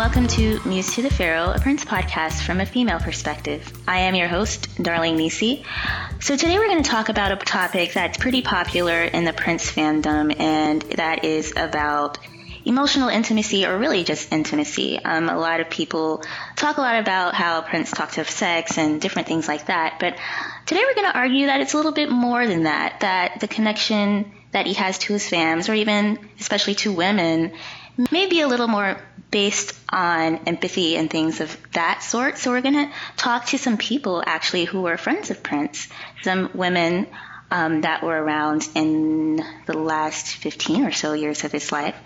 welcome to Muse to the Pharaoh, a Prince podcast from a female perspective. I am your host, Darlene Nisi. So today we're going to talk about a topic that's pretty popular in the Prince fandom, and that is about emotional intimacy or really just intimacy. Um, a lot of people talk a lot about how Prince talked of sex and different things like that, but today we're going to argue that it's a little bit more than that, that the connection that he has to his fans, or even especially to women, may be a little more based on empathy and things of that sort. So we're going to talk to some people actually who were friends of Prince, some women um, that were around in the last 15 or so years of his life.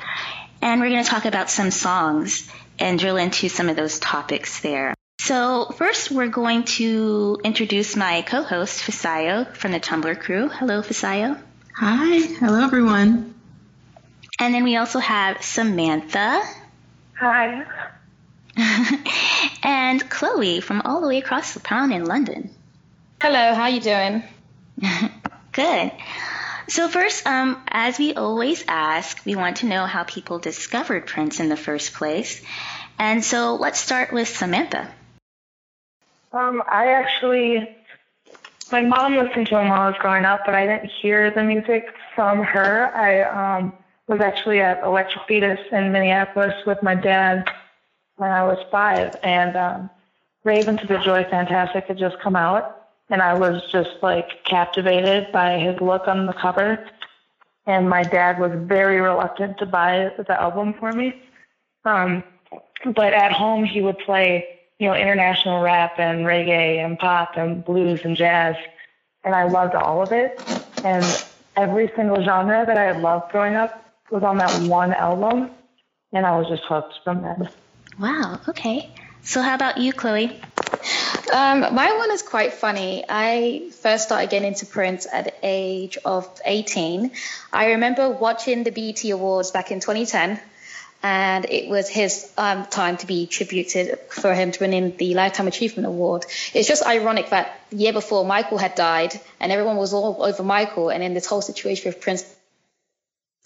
And we're going to talk about some songs and drill into some of those topics there. So first, we're going to introduce my co-host, Fisayo, from the Tumblr crew. Hello, Fisayo. Hi. Hello, everyone. And then we also have Samantha. Hi. and Chloe from all the way across the pond in London. Hello, how you doing? Good. So first, um, as we always ask, we want to know how people discovered Prince in the first place. And so let's start with Samantha. Um, I actually, my mom listened to him while I was growing up, but I didn't hear the music from her. I um, was actually at Electric Fetus in Minneapolis with my dad when I was five, and um, Rave Un2 the Joy Fantastic had just come out, and I was just like captivated by his look on the cover. And my dad was very reluctant to buy the album for me. Um, but at home, he would play, you know, international rap and reggae and pop and blues and jazz, and I loved all of it. And every single genre that I had loved growing up was on that one album, and I was just hooked from then. Wow. Okay. So how about you, Chloe? Um, my one is quite funny. I first started getting into Prince at the age of 18. I remember watching the BET Awards back in 2010, and it was his um, time to be tributed for him to win in the Lifetime Achievement Award. It's just ironic that the year before Michael had died, and everyone was all over Michael, and in this whole situation with Prince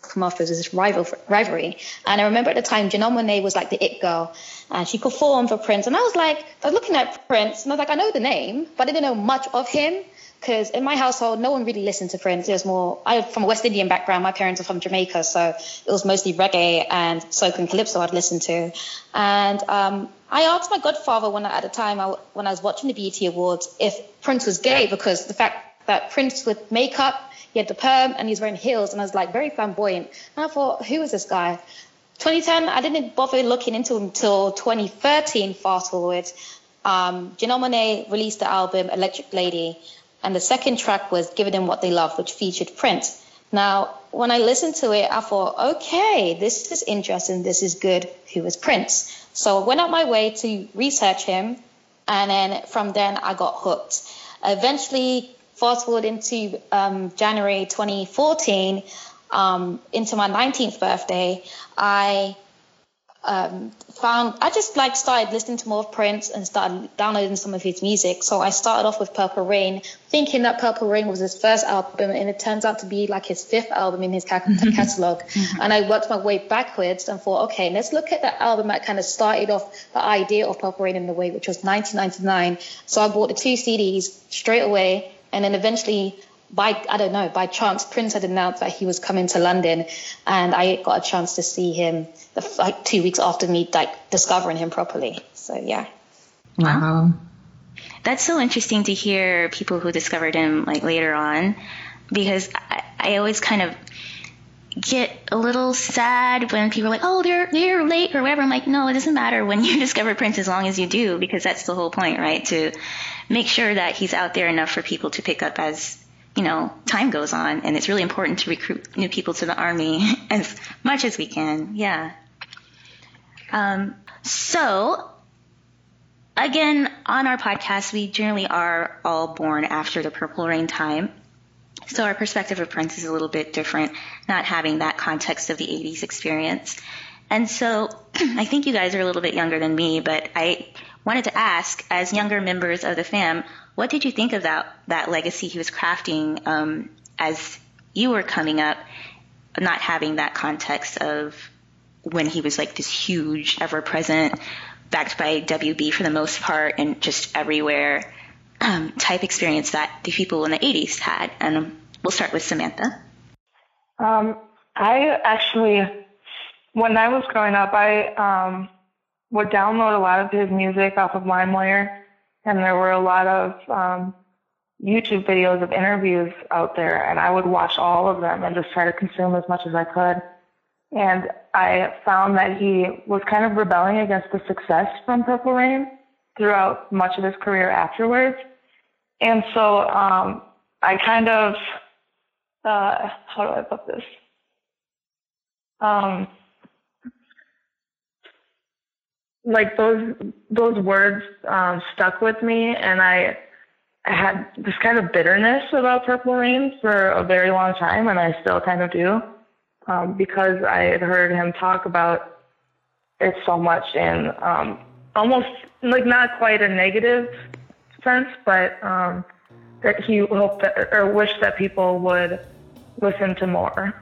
come off as this rival rivalry. And I remember at the time, Janelle Monáe was like the it girl, and she performed for Prince. And I was like, I was looking at Prince, and I was like, I know the name, but I didn't know much of him. Because in my household, no one really listened to Prince. It was more, I'm from a West Indian background. My parents are from Jamaica, so it was mostly reggae and soca and calypso I'd listen to. And um, I asked my godfather when at the time I, when I was watching the BET Awards if Prince was gay because the fact that Prince with makeup he had the perm and he's wearing heels, and I was like very flamboyant. And I thought, who is this guy? 2010, I didn't bother looking into him until 2013. Fast forward, um, Janelle released the album Electric Lady, and the second track was Giving Them What They Love, which featured Prince. Now, when I listened to it, I thought, okay, this is interesting. This is good. Who is Prince? So I went out my way to research him, and then from then I got hooked. Eventually fast forward into um, January 2014, um, into my 19th birthday, I um, found I just like started listening to more of Prince and started downloading some of his music. So I started off with Purple Rain, thinking that Purple Rain was his first album, and it turns out to be like his fifth album in his ca- mm-hmm. catalog. And I worked my way backwards and thought, okay, let's look at the album that kind of started off the idea of Purple Rain in the way, which was 1999. So I bought the two CDs straight away and then eventually, by I don't know, by chance, Prince had announced that he was coming to London, and I got a chance to see him like two weeks after me like discovering him properly. So yeah. Wow. That's so interesting to hear people who discovered him like later on, because I, I always kind of get a little sad when people are like, "Oh, they're they're late" or whatever. I'm like, no, it doesn't matter when you discover Prince as long as you do, because that's the whole point, right? To make sure that he's out there enough for people to pick up as you know time goes on, and it's really important to recruit new people to the army as much as we can. Yeah. Um, so again, on our podcast, we generally are all born after the Purple Rain time. So our perspective of Prince is a little bit different, not having that context of the 80s experience. And so I think you guys are a little bit younger than me, but I wanted to ask, as younger members of the fam, what did you think of that, that legacy he was crafting um, as you were coming up, not having that context of when he was like this huge, ever present, backed by WB for the most part, and just everywhere um, type experience that the people in the 80s had. And we'll start with Samantha. Um, I actually, when I was growing up, I um, would download a lot of his music off of LimeWire, and there were a lot of um, YouTube videos of interviews out there, and I would watch all of them and just try to consume as much as I could. And I found that he was kind of rebelling against the success from Purple Rain throughout much of his career afterwards. And so um, I kind of, uh, how do I put this? Um, like those those words um, stuck with me, and I, I had this kind of bitterness about Purple Rain for a very long time, and I still kind of do, um, because I had heard him talk about it so much in um, almost like not quite a negative sense, but um, that he hoped that, or wished that people would listen to more.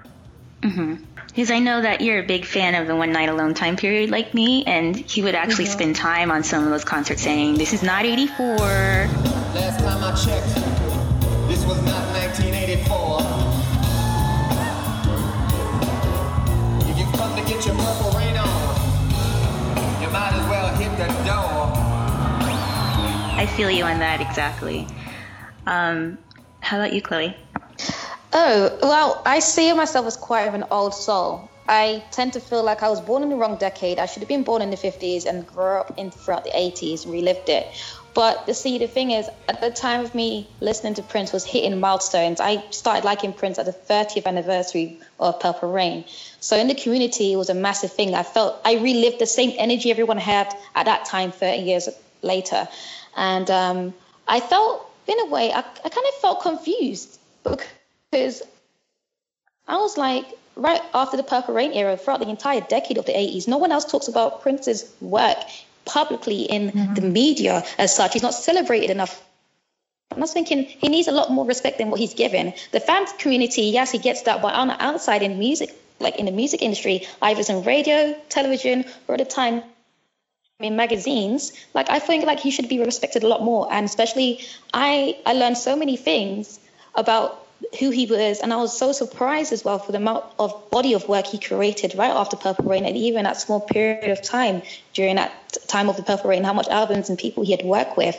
Mm-hmm. Because I know that you're a big fan of the One Night Alone time period, like me, and he would actually mm-hmm. spend time on some of those concerts saying, "This is not '84." Last time I checked, this was not 1984. If you've come to get your purple rain on, you might as well hit the door. I feel you on that exactly. Um, how about you, Chloe? Oh, well, I see myself as quite of an old soul. I tend to feel like I was born in the wrong decade. I should have been born in the 50s and grew up in throughout the 80s, and relived it. But the see, the thing is, at the time of me listening to Prince was hitting milestones. I started liking Prince at the 30th anniversary of Purple Rain. So in the community, it was a massive thing. I felt I relived the same energy everyone had at that time, 30 years later, and um, I felt, in a way, I, I kind of felt confused because I was like, right after the Purple Rain era, throughout the entire decade of the 80s, no one else talks about Prince's work publicly in mm-hmm. the media as such. He's not celebrated enough. I was thinking he needs a lot more respect than what he's given. The fan community, yes, he gets that, but on the outside in music, like in the music industry, either it's in radio, television, or at the time in magazines, like I think like he should be respected a lot more. And especially I I learned so many things about who he was, and I was so surprised as well for the amount of body of work he created right after Purple Rain, and even that small period of time during that time of the Purple Rain, how much albums and people he had worked with,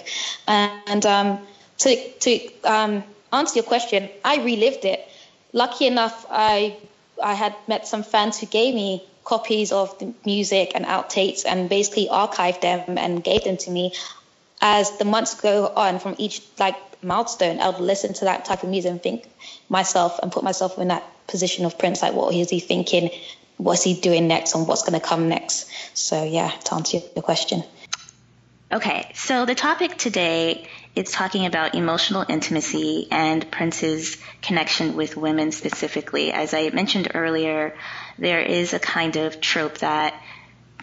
and um, to to um, answer your question, I relived it. Lucky enough, I I had met some fans who gave me copies of the music and outtakes and basically archived them and gave them to me. As the months go on from each like milestone, I would listen to that type of music and think myself and put myself in that position of Prince, like what is he thinking, what's he doing next, and what's going to come next. So yeah, to answer your question. Okay, so the topic today is talking about emotional intimacy and Prince's connection with women specifically. As I mentioned earlier, there is a kind of trope that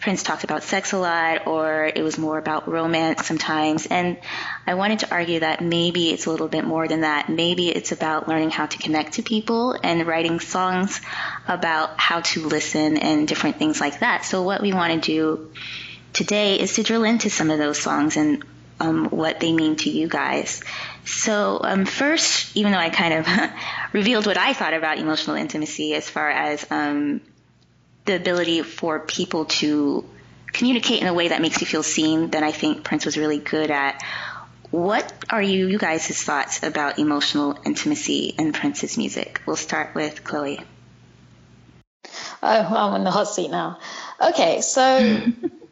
Prince talked about sex a lot, or it was more about romance sometimes. And I wanted to argue that maybe it's a little bit more than that. Maybe it's about learning how to connect to people and writing songs about how to listen and different things like that. So, what we want to do today is to drill into some of those songs and um, what they mean to you guys. So, um, first, even though I kind of revealed what I thought about emotional intimacy as far as um, the ability for people to communicate in a way that makes you feel seen that I think Prince was really good at. What are you, you guys' thoughts about emotional intimacy in Prince's music? We'll start with Chloe. Oh, I'm in the hot seat now. Okay, so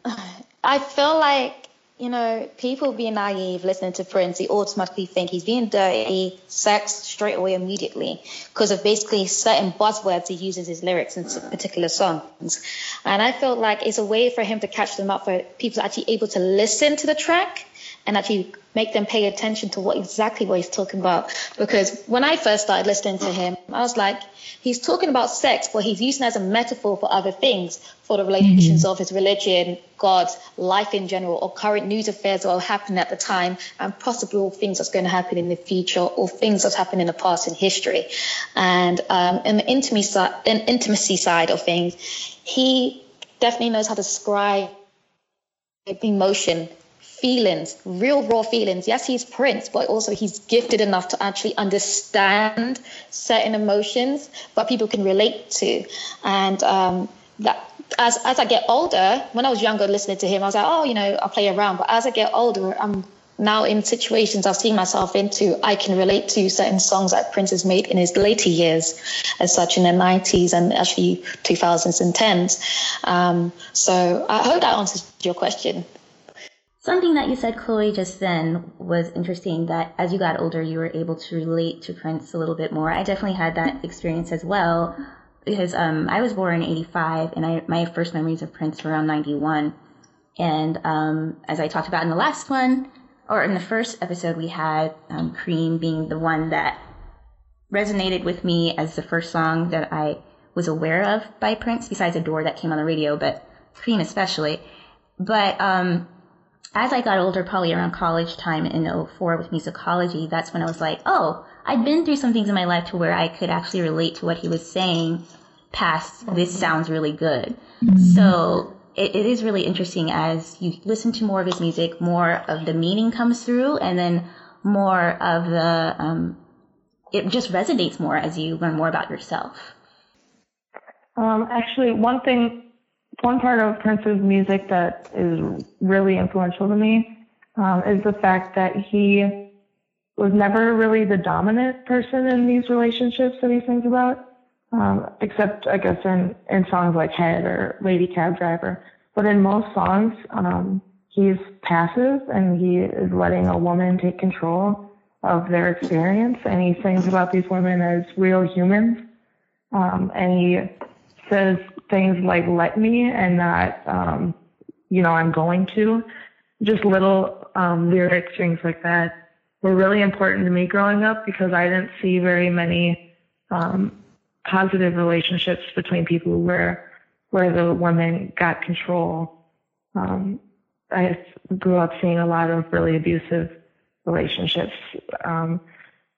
I feel like you know, people being naive listening to Prince, they automatically think he's being dirty, sex straight away immediately because of basically certain buzzwords he uses his lyrics in particular songs. And I felt like it's a way for him to catch them up for people actually able to listen to the track and actually make them pay attention to what exactly what he's talking about. Because when I first started listening to him, I was like, he's talking about sex, but he's using it as a metaphor for other things, for the relations mm-hmm. of his religion, God, life in general, or current news affairs that are happening at the time, and possible things that's going to happen in the future, or things that's happened in the past in history. And um, in the intimacy, in intimacy side of things, he definitely knows how to describe emotion, feelings, real raw feelings. Yes, he's Prince, but also he's gifted enough to actually understand certain emotions, that people can relate to. And um, that as as I get older, when I was younger, listening to him, I was like, oh, you know, I'll play around. But as I get older, I'm now in situations I've seen myself into, I can relate to certain songs that Prince has made in his later years, as such in the 90s and actually 2000s and 10s. Um, so I hope that answers your question. Something that you said, Chloe, just then was interesting that as you got older, you were able to relate to Prince a little bit more. I definitely had that experience as well because um, I was born in 85 and I, my first memories of Prince were around 91. And um, as I talked about in the last one, or in the first episode, we had um, Cream being the one that resonated with me as the first song that I was aware of by Prince, besides Adore that came on the radio, but Cream especially. But um, as I got older, probably around college time in 04 with musicology, that's when I was like, oh, I'd been through some things in my life to where I could actually relate to what he was saying past this sounds really good. Mm-hmm. So it, it is really interesting as you listen to more of his music, more of the meaning comes through, and then more of the um, it just resonates more as you learn more about yourself. Um, actually, one thing, one part of Prince's music that is really influential to me um, is the fact that he was never really the dominant person in these relationships that he sings about um, except I guess in, in songs like Head or Lady Cab Driver. But in most songs, um, he's passive and he is letting a woman take control of their experience. And he sings about these women as real humans. Um, and he says things like, let me and not, um, you know, I'm going to. Just little um, lyric things like that were really important to me growing up because I didn't see very many um, positive relationships between people where where the woman got control. Um, I grew up seeing a lot of really abusive relationships um,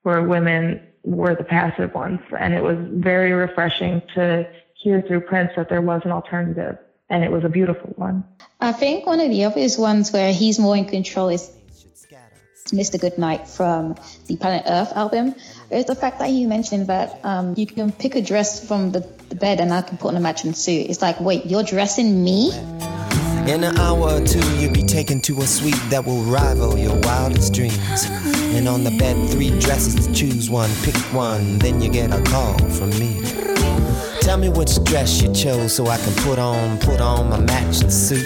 where women were the passive ones, and it was very refreshing to hear through Prince that there was an alternative, and it was a beautiful one. I think one of the obvious ones where he's more in control is Mr. Goodnight from the Planet Earth album is the fact that you mentioned that um, you can pick a dress from the, the, bed and I can put on a matching suit. It's like, wait, you're dressing me? In an hour or two, you'll be taken to a suite that will rival your wildest dreams. And on the bed, three dresses to choose one. Pick one, then you get a call from me. Tell me which dress you chose so I can put on, put on my matching suit.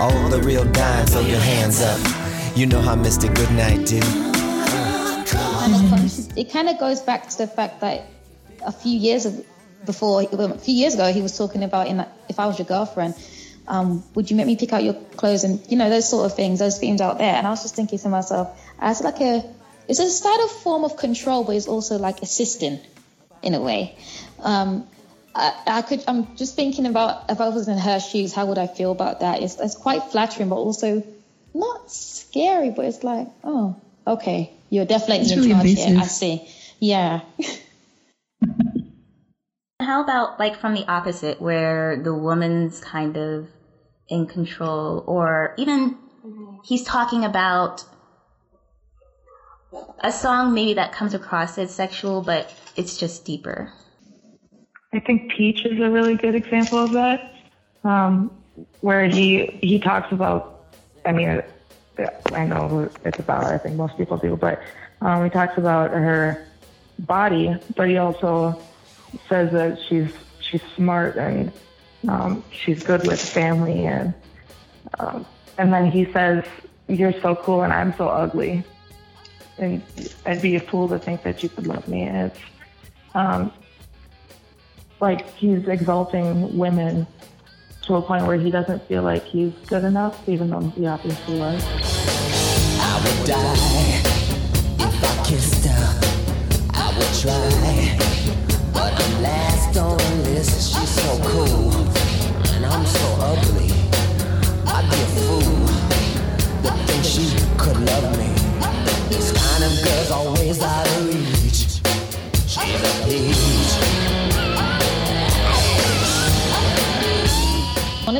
All the real dimes, throw your hands up. You know how Mr. Goodnight do. It kind of goes back to the fact that a few years before, a few years ago, he was talking about in if I was your girlfriend, um, would you make me pick out your clothes and you know those sort of things, those themes out there. And I was just thinking to myself, as like a, it's a sort of form of control, but it's also like assisting in a way. Um, I, I, could. I'm just thinking about if I was in her shoes, how would I feel about that? It's, it's quite flattering, but also not scary, but it's like, oh, okay, you're definitely it's in really charge here. I see. Yeah. How about like from the opposite, where the woman's kind of in control, or even he's talking about a song maybe that comes across as sexual, but it's just deeper. I think Peach is a really good example of that, um, where he he talks about I mean, I know it's about. I think most people do, but um, he talks about her body, but he also says that she's she's smart and um, she's good with family, and um, and then he says, "You're so cool, and I'm so ugly." And I'd be a fool to think that you could love me. And it's um, like he's exalting women to a point where he doesn't feel like he's good enough, even though he obviously was. I would die if I kissed her. I would try, but I'm last on the list. She's so cool, and I'm so ugly. I'd be a fool to think she could love me. This kind of girl's always out of reach. She's a peach.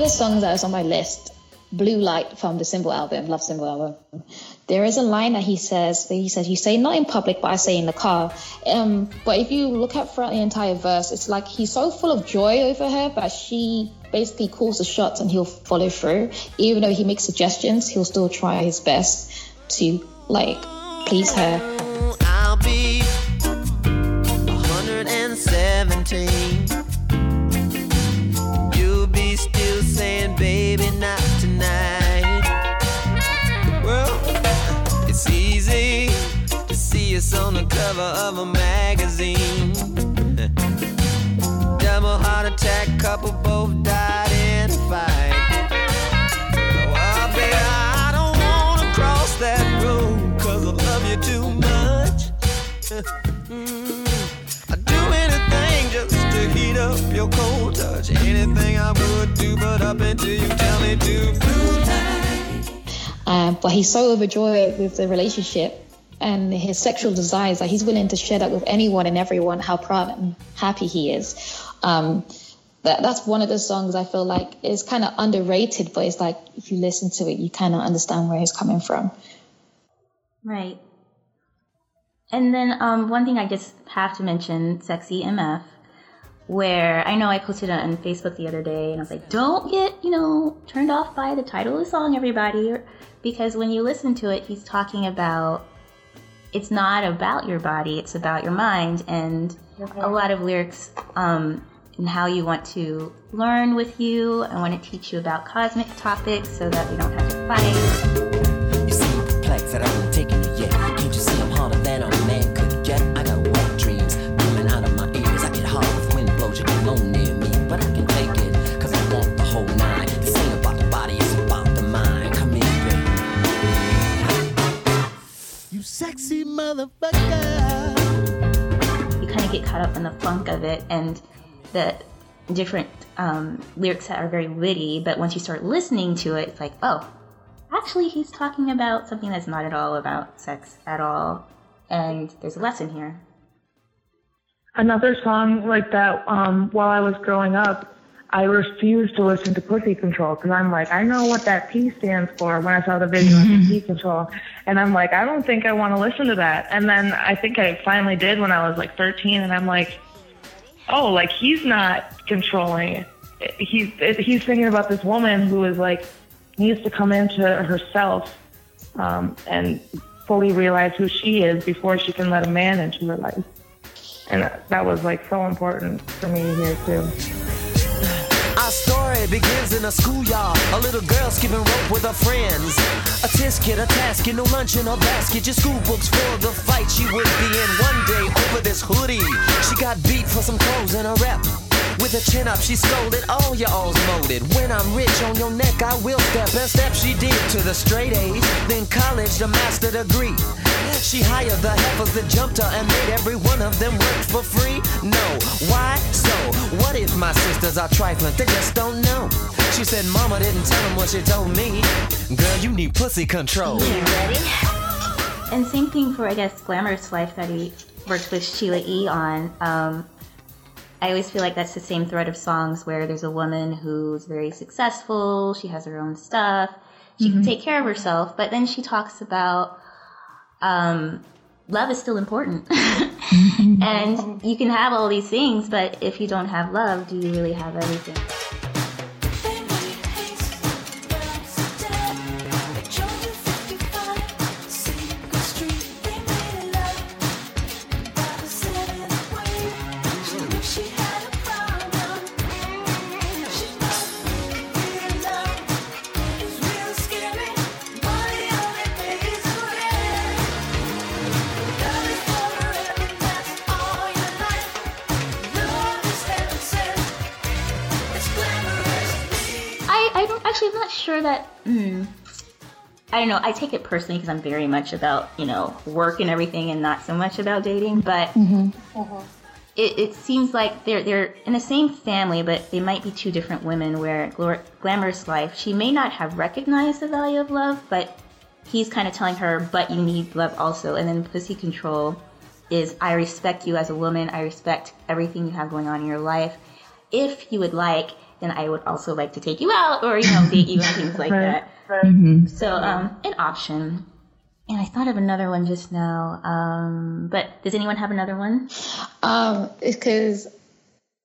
Songs that was on my list, Blue Light from the Symbol album, Love Symbol album. There is a line that he says that he says, "You say not in public, but I say in the car." Um, but if you look at throughout the entire verse, it's like he's so full of joy over her, but she basically calls the shots and he'll follow through. Even though he makes suggestions, he'll still try his best to like please her. Us on the cover of a magazine. Double heart attack, couple both died in a fight. Oh, baby, I don't wanna cross that road, cause I love you too much. Mm, I'd do anything just to heat up your cold touch. Anything I would do, but up until you tell me to. Um, but he's so overjoyed with the relationship and his sexual desires that he's willing to share that with anyone and everyone how proud and happy he is. Um, that, that's one of the songs I feel like is kind of underrated, but it's like if you listen to it, you kind of understand where he's coming from. Right. And then um, one thing I just have to mention, Sexy MF, where I know I posted on Facebook the other day, and I was like, don't get, you know, turned off by the title of the song, everybody. Because when you listen to it, he's talking about it's not about your body, it's about your mind, and a lot of lyrics um, and how you want to learn with you. I want to teach you about cosmic topics so that we don't have to fight. Motherfucker. you kind of get caught up in the funk of it and the different um, lyrics that are very witty. But once you start listening to it, it's like, oh, actually, he's talking about something that's not at all about sex at all. And there's a lesson here. Another song like that, um, while I was growing up, I refused to listen to Pussy Control because I'm like, I know what that P stands for when I saw the video of Pussy Control. And I'm like, I don't think I want to listen to that. And then I think I finally did when I was like 13. And I'm like, oh, like he's not controlling. He's, he's thinking about this woman who is like, needs to come into herself um, and fully realize who she is before she can let a man into her life. And that was like so important for me hear too. Begins in a schoolyard. A little girl skipping rope with her friends. A tisket, a tasket, no lunch in her basket. Your school books for the fight she would be in one day over this hoodie. She got beat for some clothes and a rep. With her chin up, she scolded, all your alls molded. When I'm rich on your neck, I will step. And step she did to the straight A's. Then college, the master degree. She hired the heifers that jumped her and made every one of them work for free. No, why? So, what if my sisters are trifling? They just don't know. She said, Mama didn't tell them what she told me. Girl, you need pussy control. You ready? And same thing for, I guess, Glamorous Life that he worked with Sheila E. on. Um, I always feel like that's the same thread of songs where there's a woman who's very successful, she has her own stuff, she can take care of herself, but then she talks about um, love is still important. and you can have all these things, but if you don't have love, do you really have everything? That hmm, I don't know. I take it personally because I'm very much about you know work and everything and not so much about dating but it, it seems like they're they're in the same family but they might be two different women where Glor- glamorous life she may not have recognized the value of love but he's kind of telling her but you need love also. And then pussy control is I respect you as a woman. I respect everything you have going on in your life. If you would like then I would also like to take you out or, you know, date you and things like Right. that. Mm-hmm. So, um, an option. And I thought of another one just now. Um, but does anyone have another one? Um, because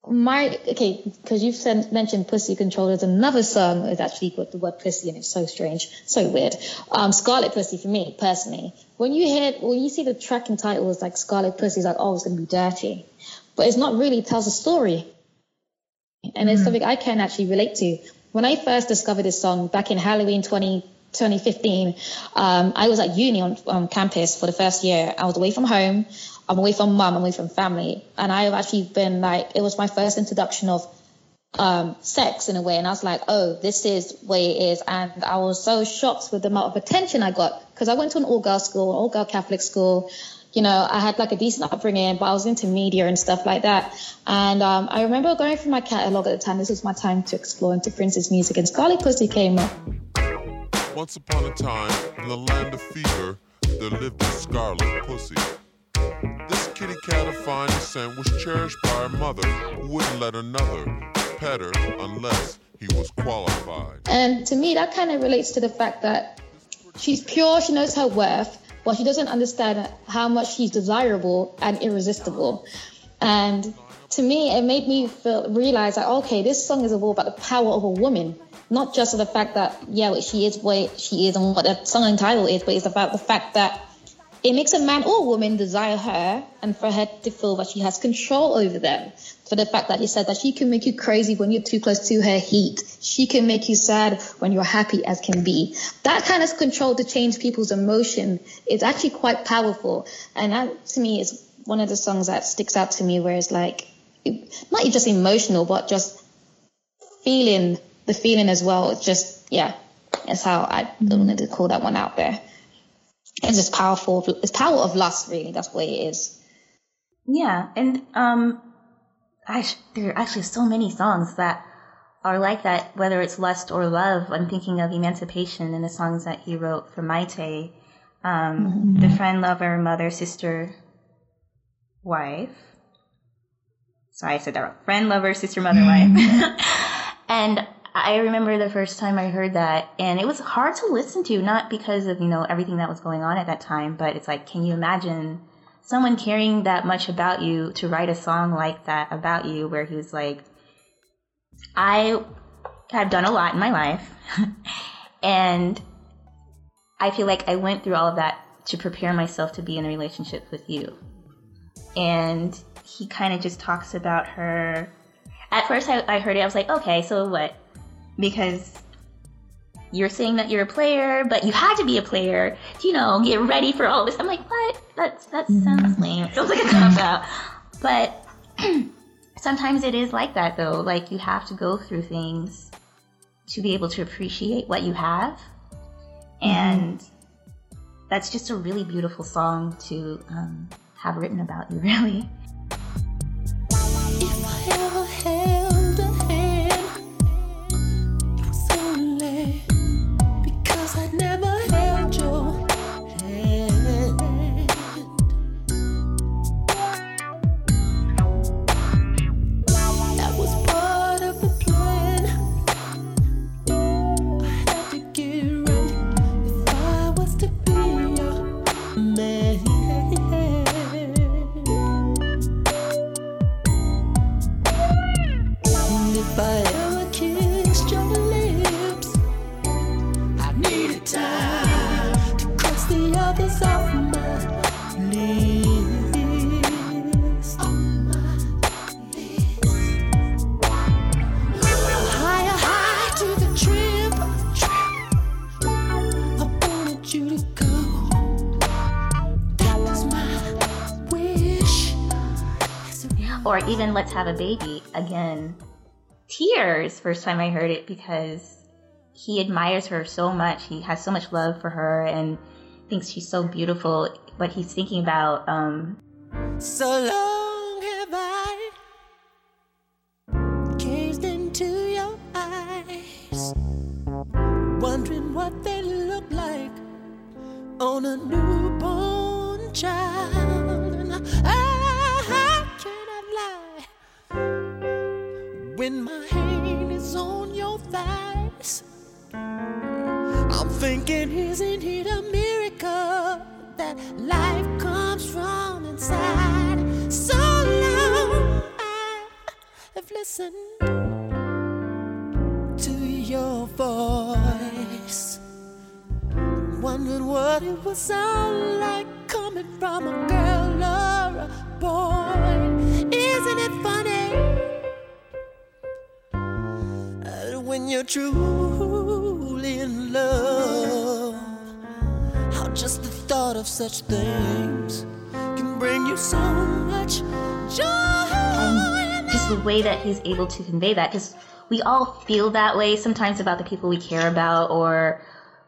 my okay, because you've said, mentioned "Pussy Control." is another song that's actually got the word "pussy" and it's so strange, so weird. Um, Scarlet Pussy for me personally. When you hear, when you see the tracking title is like Scarlet Pussy, it's like oh, it's gonna be dirty, but it's not really. It tells a story, and it's something I can actually relate to. When I first discovered this song back in Halloween 20, 2015, um, I was at uni on, on campus for the first year. I was away from home. I'm away from mum, I'm away from family. And I have actually been like, it was my first introduction of um, sex in a way. And I was like, oh, this is way it is. And I was so shocked with the amount of attention I got because I went to an all girl school, all girl Catholic school. You know, I had like a decent upbringing, but I was into media and stuff like that. And um, I remember going through my catalog at the time. This was my time to explore into Prince's music, and Scarlet Pussy came up. Once upon a time, in the land of fever, there lived a scarlet pussy. This kitty cat of fine descent was cherished by her mother, who wouldn't let another pet her unless he was qualified. And to me, that kind of relates to the fact that she's pure, she knows her worth, but she doesn't understand how much she's desirable and irresistible. And to me, it made me feel realize that okay, this song is all about the power of a woman, not just the fact that yeah, she is what she is and what the song title is, but it's about the fact that it makes a man or woman desire her and for her to feel that she has control over them. For the fact that he said that she can make you crazy when you're too close to her heat. She can make you sad when you're happy as can be. That kind of control to change people's emotion is actually quite powerful. And that to me is one of the songs that sticks out to me where it's like, not just emotional, but just feeling the feeling as well. It's just, yeah, that's how I wanted to call that one out there. It's just powerful. It's power of lust, really. That's what it is. Yeah, and um, I, there are actually so many songs that are like that, whether it's lust or love. I'm thinking of Emancipation and the songs that he wrote for Mayte, um, the friend, lover, mother, sister, wife. Sorry, I said that wrong. Friend, lover, sister, mother, wife. and I remember the first time I heard that, and it was hard to listen to, not because of, you know, everything that was going on at that time, but it's like, can you imagine someone caring that much about you to write a song like that about you, where he was like, I have done a lot in my life, and I feel like I went through all of that to prepare myself to be in a relationship with you. And he kind of just talks about her. At first, I, I heard it, I was like, okay, so what? Because you're saying that you're a player, but you had to be a player to, you know, get ready for all this. I'm like, what? That's, that sounds lame. It sounds like a cop out. But sometimes it is like that, though. Like, you have to go through things to be able to appreciate what you have. And that's just a really beautiful song to um, have written about you, really. Have a baby again. Tears first time i heard it because he admires her so much. He has so much love for her and thinks she's so beautiful. But he's thinking about um So long have I gazed into your eyes, wondering what they look like on a newborn child. When my hand is on your thighs. I'm thinking, isn't it a miracle that life comes from inside? So long I have listened to your voice, wondered what it would sound like coming from a girl or a boy. Isn't it funny when you're truly in love? How just the thought of such things can bring you so much joy. and just the way that he's able to convey that because we all feel that way sometimes about the people we care about or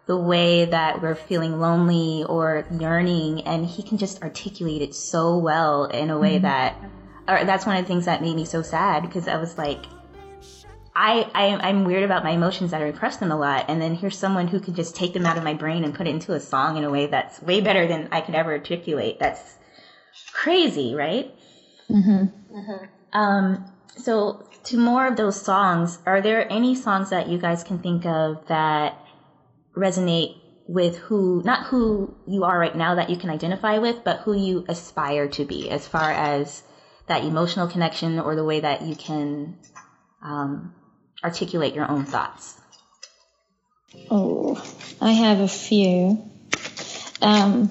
the way that we're feeling lonely or yearning and he can just articulate it so well in a way mm-hmm. that or that's one of the things that made me so sad because I was like I, I I'm weird about my emotions that I repress them a lot and then here's someone who can just take them out of my brain and put it into a song in a way that's way better than I could ever articulate. That's crazy right? Mm-hmm. um, so to more of those songs, are there any songs that you guys can think of that resonate with who, not who you are right now that you can identify with, but who you aspire to be as far as that emotional connection or the way that you can um, articulate your own thoughts? Oh, I have a few. Um,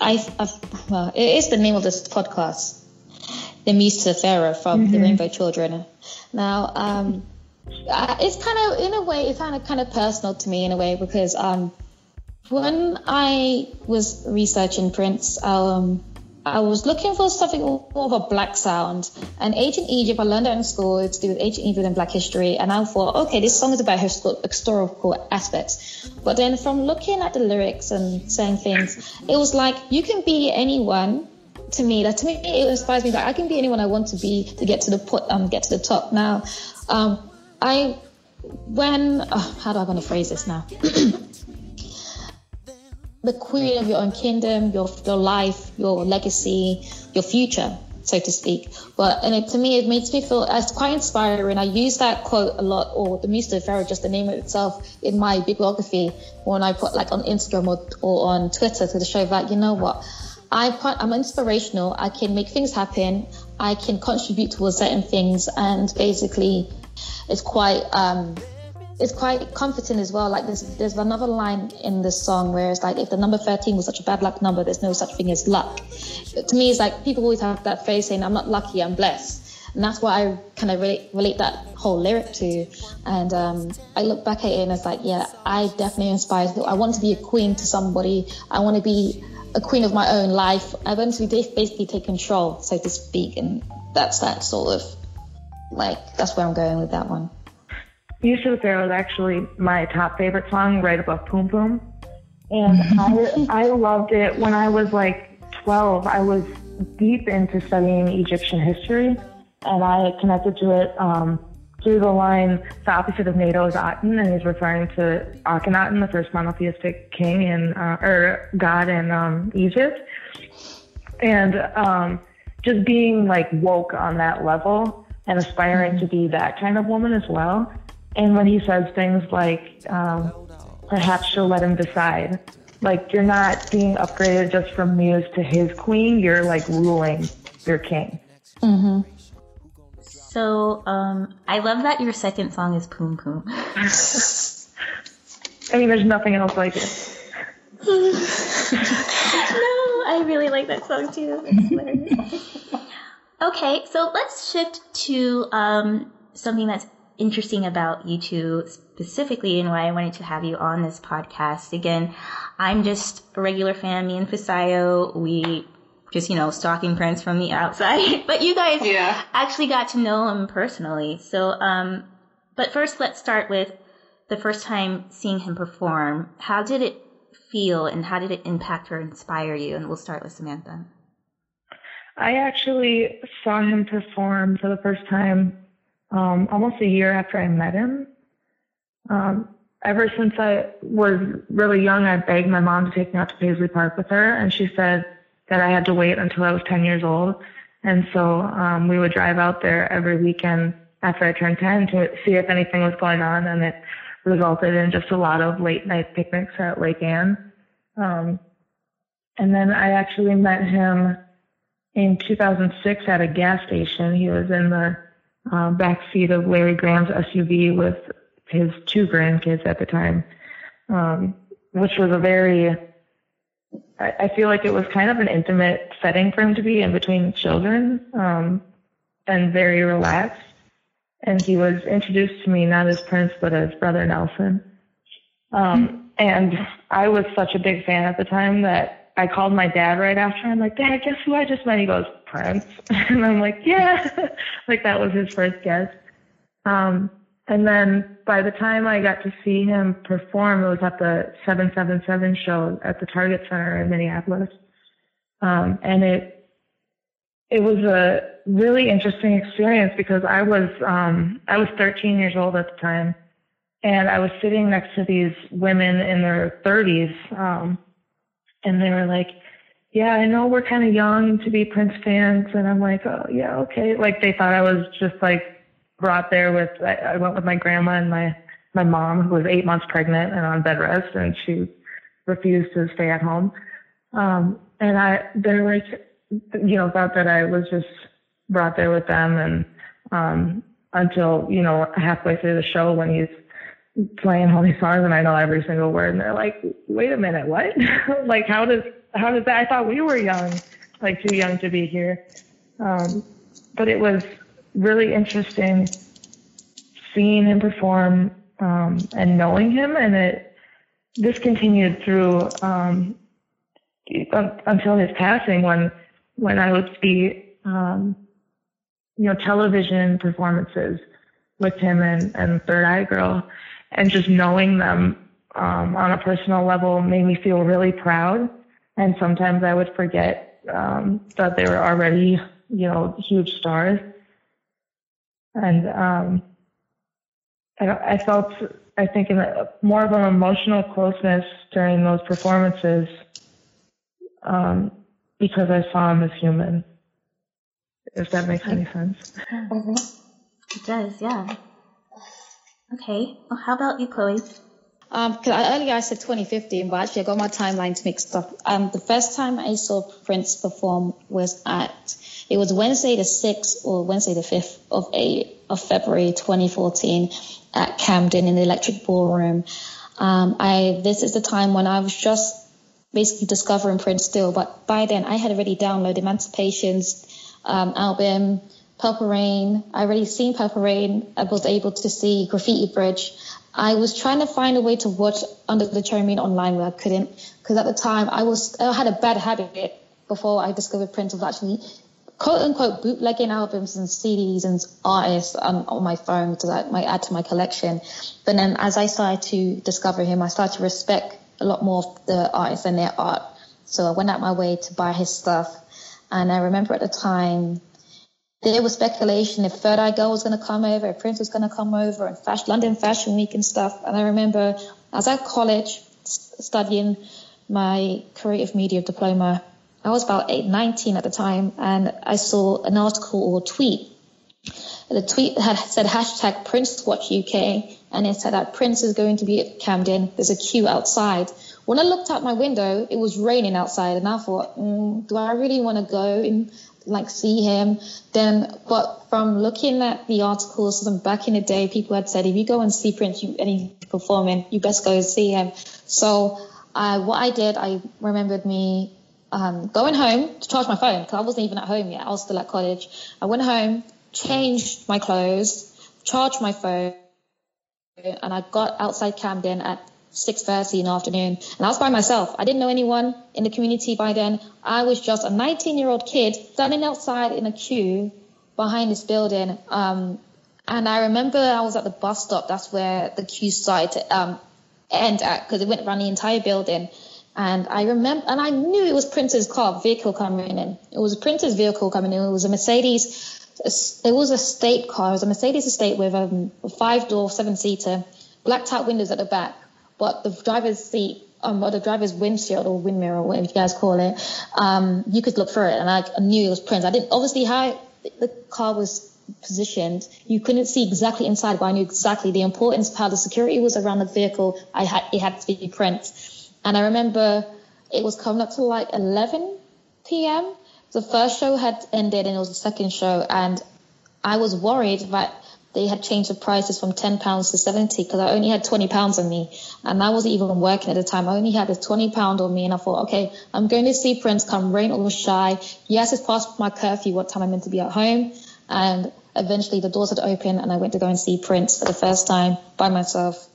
I, I well, it is the name of this podcast, the Mr. Pharaoh from the Rainbow Children. Now, um, uh, it's kind of in a way, it's kind of kind of personal to me in a way because um, when I was researching Prince, um, I was looking for something more of a black sound. And Ancient Egypt, I learned that in school. It's to do with Ancient Egypt and Black history. And I thought, okay, this song is about historical aspects. But then from looking at the lyrics and saying things, it was like you can be anyone. To me, that to me it inspires me that I can be anyone I want to be to get to the put um get to the top. Now, um, I when oh, how do I want to phrase this now? the queen of your own kingdom, your your life, your legacy, your future, so to speak. But and it, to me, it makes me feel it's quite inspiring. I use that quote a lot, or the Muse of Pharaoh, just the name of itself, in my bibliography when I put like on Instagram or, or on Twitter to show that you know what. I quite, I'm inspirational. I can make things happen. I can contribute towards certain things, and basically, it's quite um, it's quite comforting as well. Like there's there's another line in this song where it's like if the number 13 was such a bad luck number, there's no such thing as luck. To me, it's like people always have that phrase saying I'm not lucky, I'm blessed, and that's what I kind of relate relate that whole lyric to. And um, I look back at it and it's like, yeah, I definitely inspire. I want to be a queen to somebody. I want to be a queen of my own life. I want to basically take control, so to speak, and that's that sort of like that's where I'm going with that one. Use of the Pharaoh is actually my top favorite song, right above Poom Poom. And I, I loved it when I was like 12. I was deep into studying Egyptian history, and I connected to it um, through the line, the opposite of NATO is Aten, and he's referring to Akhenaten, the first monotheistic king in, uh, or god in um, Egypt. And um, just being like woke on that level and aspiring to be that kind of woman as well. And when he says things like, um, perhaps she'll let him decide, like you're not being upgraded just from muse to his queen, you're like ruling your king. Mhm. So um, I love that your second song is Poom Poom. I mean, there's nothing else like it. no, I really like that song too. Okay, so let's shift to um, something that's interesting about you two specifically and why I wanted to have you on this podcast. Again, I'm just a regular fan, me and Fisayo. We just, you know, stalking Prince from the outside. but you guys Yeah. actually got to know him personally. So, um, but first let's start with the first time seeing him perform. How did it feel and how did it impact or inspire you? And we'll start with Samantha. I actually saw him perform for the first time um, almost a year after I met him. Um, ever since I was really young, I begged my mom to take me out to Paisley Park with her, and she said that I had to wait until I was 10 years old. And so um, we would drive out there every weekend after I turned 10 to see if anything was going on, and it resulted in just a lot of late night picnics at Lake Ann. Um, and then I actually met him in 2006 at a gas station. He was in the uh, back seat of Larry Graham's SUV with his two grandkids at the time, um, which was a very I, I feel like it was kind of an intimate setting for him to be in between children um, and very relaxed. And he was introduced to me not as Prince, but as Brother Nelson. Um, and I was such a big fan at the time that I called my dad right after. I'm like, Dad, guess who I just met? He goes, Prince. and I'm like, yeah. like that was his first guess. Um, and then by the time I got to see him perform, it was at the 777 show at the Target Center in Minneapolis. Um, and it, it was a really interesting experience because I was, um, I was 13 years old at the time and I was sitting next to these women in their 30s. Um, and they were like, yeah, I know we're kind of young to be Prince fans. And I'm like, oh yeah, okay. Like they thought I was just like brought there with I, I went with my grandma and my my mom who was eight months pregnant and on bed rest and she refused to stay at home. Um and I they were you know, thought that I was just brought there with them and um until, you know, halfway through the show when he's playing all these songs and I know every single word and they're like, Wait a minute, what? like how does how does that I thought we were young, like too young to be here. Um but it was really interesting seeing him perform um, and knowing him, and it this continued through um, until his passing. When when I would see um, you know television performances with him and, and Third Eye Girl, and just knowing them um, on a personal level made me feel really proud. And sometimes I would forget um, that they were already you know huge stars and um, I, I felt I think in a, more of an emotional closeness during those performances um, because I saw him as human. If that makes any sense. Mm-hmm. It does, yeah. Okay. Well, how about you, Chloe? Um, cause earlier I said 2015, but actually I got my timelines mixed up. Um, the first time I saw Prince perform was at it was Wednesday the 6th or Wednesday the 5th of, a, of February 2014 at Camden in the Electric Ballroom. Um, I, this is the time when I was just basically discovering Prince still, but by then I had already downloaded Emancipation's um, album, Purple Rain. I already seen Purple Rain. I was able to see Graffiti Bridge. I was trying to find a way to watch Under the Moon online, but I couldn't because at the time I was I had a bad habit before I discovered Prince of actually quote unquote bootlegging albums and CDs and artists on, on my phone to that might add to my collection. But then as I started to discover him, I started to respect a lot more of the artists and their art. So I went out my way to buy his stuff. And I remember at the time there was speculation if Third Eye Girl was going to come over, if Prince was going to come over, and fashion, London Fashion Week and stuff. And I remember I was at college studying my creative media diploma I was about eight, 19 at the time, and I saw an article or tweet. The tweet had said hashtag Prince Watch UK, and it said that Prince is going to be at Camden. There's a queue outside. When I looked out my window, it was raining outside, and I thought, mm, do I really want to go and like see him? Then, but from looking at the articles from back in the day, people had said if you go and see Prince you, and he's performing, you best go and see him. So, uh, what I did, I remembered me um, going home to charge my phone because I wasn't even at home yet. I was still at college. I went home, changed my clothes, charged my phone, and I got outside Camden at 6.30 in the afternoon. And I was by myself. I didn't know anyone in the community by then. I was just a 19-year-old kid standing outside in a queue behind this building. Um, and I remember I was at the bus stop. That's where the queue started to um, end at because it went around the entire building. And I remember, and I knew it was Prince's car vehicle coming in. It was a Prince's vehicle coming in. It was a Mercedes. It was a state car. It was a Mercedes estate with um, a five door, seven seater, blacked out windows at the back. But the driver's seat, um, or the driver's windshield or wind mirror, whatever you guys call it, um, you could look through it. And I, I knew it was Prince. I didn't, obviously, how the car was positioned, you couldn't see exactly inside, but I knew exactly the importance of how the security was around the vehicle. I had it had to be Prince, and I remember it was coming up to like 11 p.m. The first show had ended, and it was the second show, and I was worried that they had changed the prices from 10 pounds to 70 because I only had 20 pounds on me and I wasn't even working at the time. I only had a 20 pound on me and I thought, okay, I'm going to see Prince come rain or shine. Yes, it's past my curfew, what time I'm meant to be at home. And eventually the doors had opened and I went to go and see Prince for the first time by myself.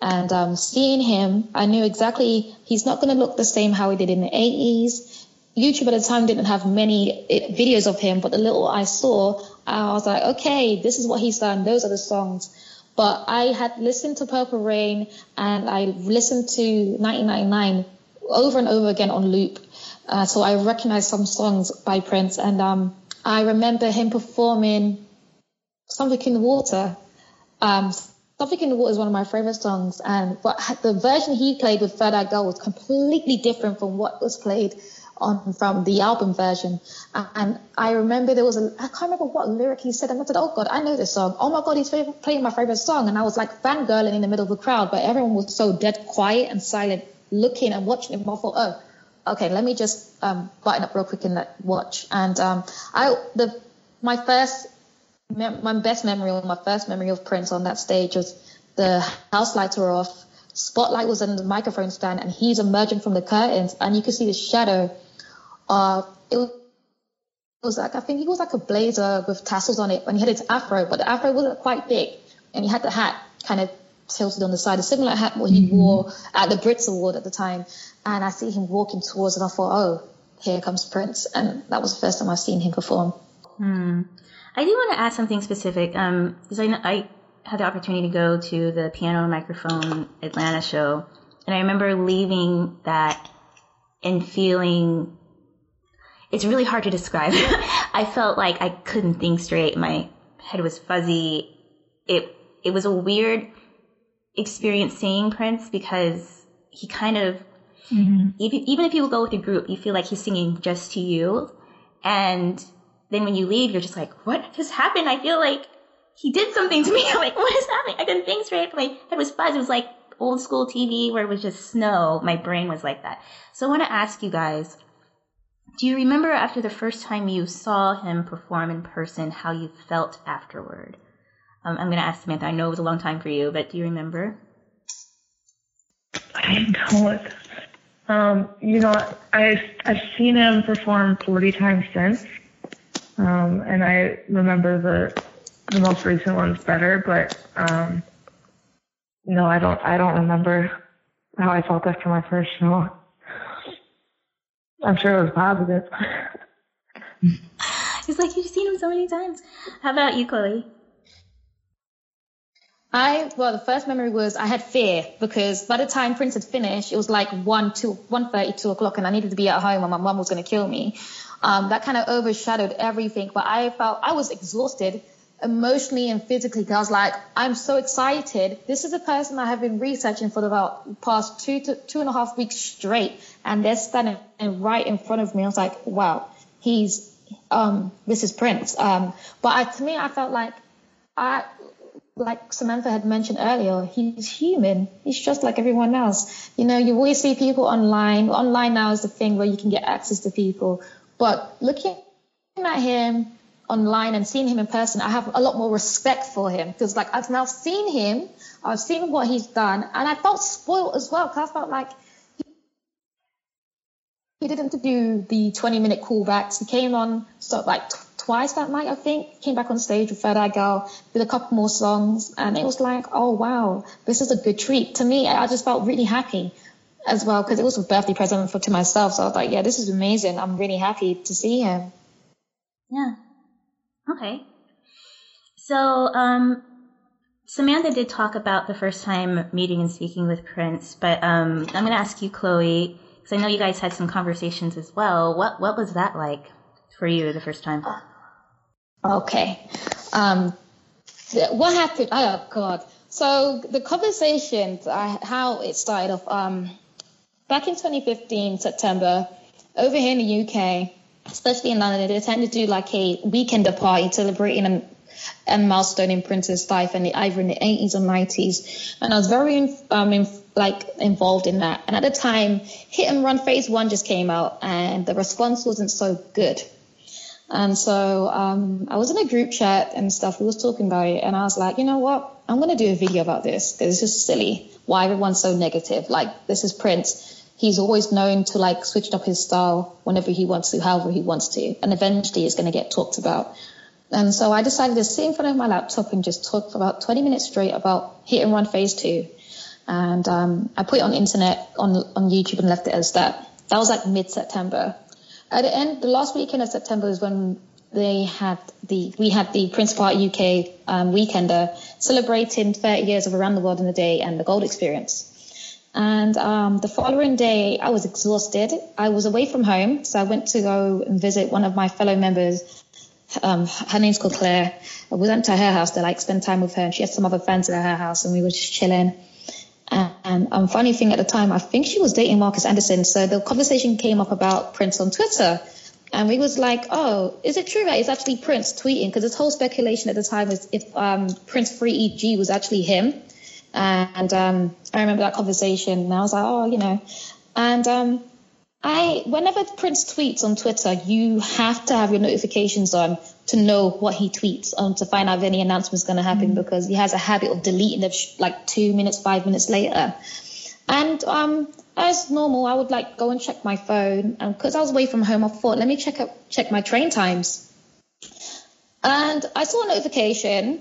And um, seeing him, I knew exactly he's not going to look the same how he did in the 80s. YouTube at the time didn't have many eh, videos of him, but the little I saw, I was like, okay, this is what he's done. Those are the songs. But I had listened to Purple Rain and I listened to 1999 over and over again on loop. Uh, so I recognized some songs by Prince. And um, I remember him performing Something in the Water. Um, Something in the Water is one of my favorite songs. And but the version he played with Third Eye Girl was completely different from what was played on from the album version. And I remember there was a, I can't remember what lyric he said. And I said, oh God, I know this song. Oh my God, he's playing my favorite song. And I was like fangirling in the middle of the crowd, but everyone was so dead quiet and silent, looking and watching him. I thought, oh, okay, let me just um, button up real quick and watch. And um, I, the, my first, my best memory or my first memory of Prince on that stage was the house lights were off. Spotlight was on the microphone stand and he's emerging from the curtains and you could see the shadow uh, it was, like I think he was like a blazer with tassels on it, and he had his afro, but the afro wasn't quite big, and he had the hat kind of tilted on the side, a similar hat what he mm-hmm. wore at the Brits Award at the time. And I see him walking towards, and I thought, oh, here comes Prince, and that was the first time I've seen him perform. Hmm. I do want to add something specific, um, because I, I had the opportunity to go to the Piano and Microphone Atlanta show, and I remember leaving that and feeling it's really hard to describe. I felt like I couldn't think straight. My head was fuzzy. It it was a weird experience seeing Prince because he kind of mm-hmm. even even if you go with a group, you feel like he's singing just to you, and then when you leave, you're just like, what just happened? I feel like he did something to me. I'm like, what is happening? I couldn't think straight. My head was fuzzy. It was like old school TV where it was just snow. My brain was like that. So I want to ask you guys do you remember after the first time you saw him perform in person how you felt afterward? Um, I'm going to ask Samantha. I know it was a long time for you, but do you remember? I don't. Um, you know, I've, I've seen him perform 40 times since, um, and I remember the the most recent ones better. But um, no, I don't. I don't remember how I felt after my first show. I'm sure it was positive. it's like you've seen him so many times. How about you, Chloe? I well, the first memory was I had fear because by the time Prince had finished, it was like one, two, one thirty, two o'clock, and I needed to be at home, and my mum was going to kill me. Um, that kind of overshadowed everything. But I felt I was exhausted emotionally and physically because I was like, I'm so excited. This is a person I have been researching for about past two to two and a half weeks straight, and they're standing right in front of me. I was like, wow, he's um, this is Prince. Um, but I, to me, I felt like I. Like Samantha had mentioned earlier, he's human. He's just like everyone else. You know, you always see people online. Online now is the thing where you can get access to people. But looking at him, online and seeing him in person, I have a lot more respect for him because like I've now seen him, I've seen what he's done, and I felt spoiled as well because I felt like he didn't do the 20 minute callbacks. He came on so like t- twice that night, I think. Came back on stage with Eye Girl, did a couple more songs, and it was like, oh wow, this is a good treat. To me, I just felt really happy as well because it was a birthday present for to myself. So I was like, yeah, this is amazing. I'm really happy to see him. Yeah, Okay. So, um, Samantha did talk about the first time meeting and speaking with Prince, but um, I'm going to ask you, Chloe, because I know you guys had some conversations as well. What what was that like for you the first time? Okay. Um, what happened? Oh God. So the conversation, how it started off, um, back in 2015 September, over here in the UK, especially in London, they tend to do like a weekend party celebrating and milestone in Prince's life, and the either in the 80s or 90s. And I was very um, in, like involved in that. And at the time, Hit and Run Phase One just came out, and the response wasn't so good. And so um, I was in a group chat and stuff. We was talking about it, and I was like, you know what? I'm gonna do a video about this because it's just silly. Why everyone's so negative? Like this is Prince. He's always known to like switch up his style whenever he wants to, however he wants to, and eventually it's gonna get talked about. And so I decided to sit in front of my laptop and just talk for about 20 minutes straight about Hit and Run Phase Two. And um, I put it on internet on on YouTube and left it as that. That was like mid September. At the end, the last weekend of September is when they had the we had the Prince Party UK um, weekender celebrating 30 years of Around the World in a Day and the Gold Experience. And um, the following day, I was exhausted. I was away from home, so I went to go and visit one of my fellow members. Um, her name's called Claire. We went to her house to like spend time with her, and she had some other friends at her house, and we were just chilling. And, and um, funny thing at the time, I think she was dating Marcus Anderson, so the conversation came up about Prince on Twitter. And we was like, oh, is it true that it's actually Prince tweeting? Because this whole speculation at the time was if um, Prince 3EG was actually him. And um, I remember that conversation, and I was like, oh, you know. And um, I, whenever Prince tweets on Twitter, you have to have your notifications on to know what he tweets, um, to find out if any announcement's going to happen, mm-hmm. because he has a habit of deleting them sh- like two minutes, five minutes later. And um, as normal, I would like go and check my phone, and because I was away from home, I thought, let me check up, check my train times. And I saw a notification,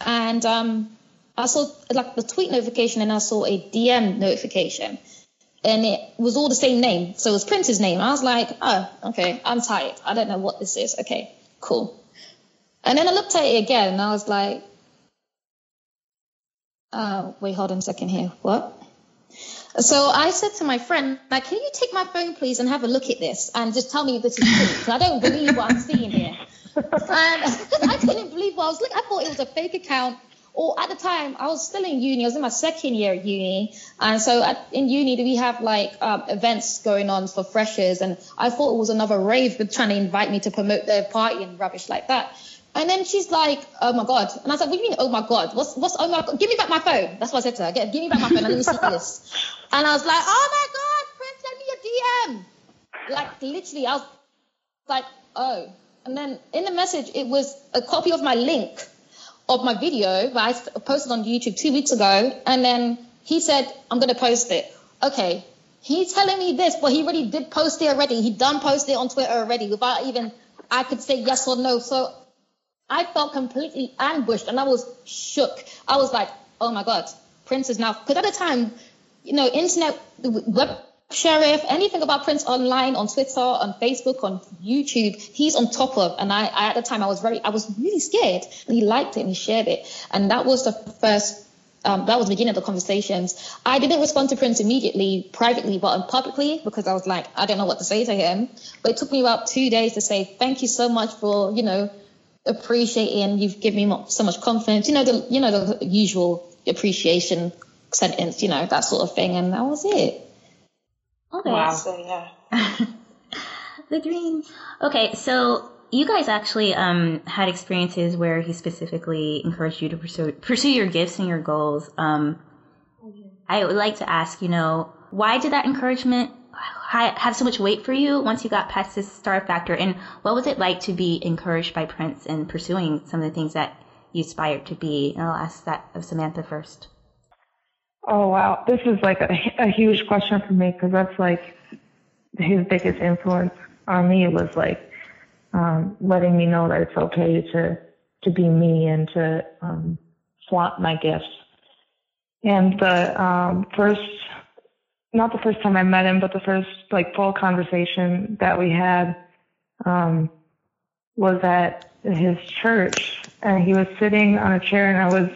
and um, I saw like the tweet notification, and I saw a DM notification, and it was all the same name. So it was Prince's name. I was like, oh, okay, I'm tired. I don't know what this is. Okay, cool. And then I looked at it again, and I was like, uh, wait, hold on a second here. What? So I said to my friend, like, can you take my phone, please, and have a look at this and just tell me if this is true? Because I don't believe what I'm seeing here. And I couldn't believe what I was looking. I thought it was a fake account. Or at the time, I was still in uni. I was in my second year at uni, and so at, in uni we have like um, events going on for freshers, and I thought it was another rave, but trying to invite me to promote their party and rubbish like that. And then she's like, oh my God. And I was like, what do you mean, oh my God? What's, what's, oh my God? Give me back my phone. That's what I said to her. Give, give me back my phone and let me see this. And I was like, oh my God, Prince, send me a DM. Like, literally, I was like, oh. And then in the message, it was a copy of my link of my video that I posted on YouTube two weeks ago. And then he said, I'm going to post it. Okay. He's telling me this, but he already did post it already. He done post it on Twitter already without even I could say yes or no. So I felt completely ambushed and I was shook. I was like, oh my God, Prince is now, because at the time, you know, internet, web sheriff, anything about Prince online, on Twitter, on Facebook, on YouTube, he's on top of. And I, I, at the time, I was very, I was really scared. And he liked it and he shared it. And that was the first, um, that was the beginning of the conversations. I didn't respond to Prince immediately, privately, but publicly, because I was like, I don't know what to say to him. But it took me about two days to say, thank you so much for, you know, appreciating you've given me so much confidence you know the you know the usual appreciation sentence you know that sort of thing and that was it okay wow. so yeah the dream okay so you guys actually um, had experiences where he specifically encouraged you to pursue pursue your gifts and your goals um, i would like to ask you know why did that encouragement have so much weight for you once you got past this star factor? And what was it like to be encouraged by Prince in pursuing some of the things that you aspired to be? And I'll ask that of Samantha first. Oh wow, this is like a, a huge question for me because that's like his biggest influence on me was like um, letting me know that it's okay to to be me and to um, flaunt my gifts. And the um, first not the first time I met him, but the first like full conversation that we had um, was at his church, and he was sitting on a chair, and I was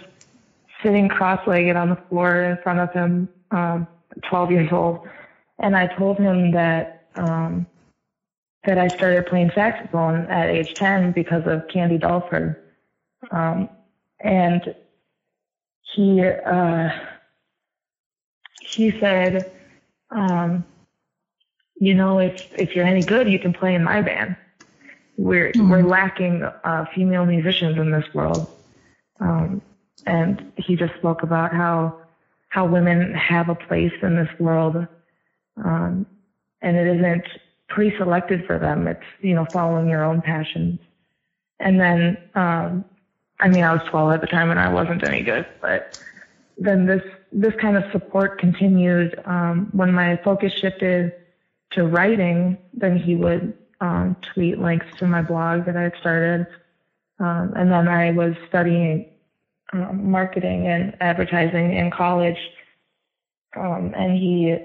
sitting cross-legged on the floor in front of him, um, 12 years old, and I told him that um, that I started playing saxophone at age 10 because of Candy Dulfer, um, and he uh, he said um, you know, if if you're any good, you can play in my band. we're we're lacking uh, female musicians in this world. Um, and he just spoke about how how women have a place in this world, um, and it isn't pre-selected for them. It's you know following your own passions. And then, um, I mean, I was 12 at the time, and I wasn't any good. But then this this kind of support continued um, when my focus shifted to writing. Then he would um, tweet links to my blog that I had started. Um, and then I was studying um, marketing and advertising in college. Um, and he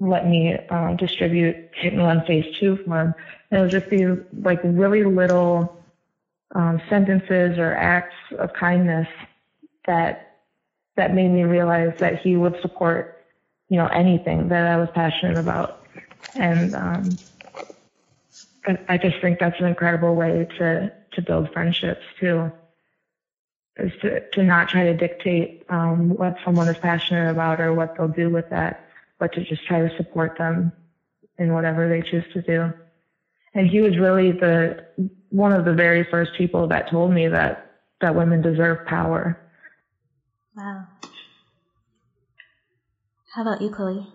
let me uh, distribute Hit and Run Phase 2 for him. And it was just these like really little um, sentences or acts of kindness that that made me realize that he would support, you know, anything that I was passionate about. And um, I just think that's an incredible way to to build friendships too. Is to to not try to dictate um, what someone is passionate about or what they'll do with that, but to just try to support them in whatever they choose to do. And he was really the one of the very first people that told me that that women deserve power. Wow. How about you, Chloe?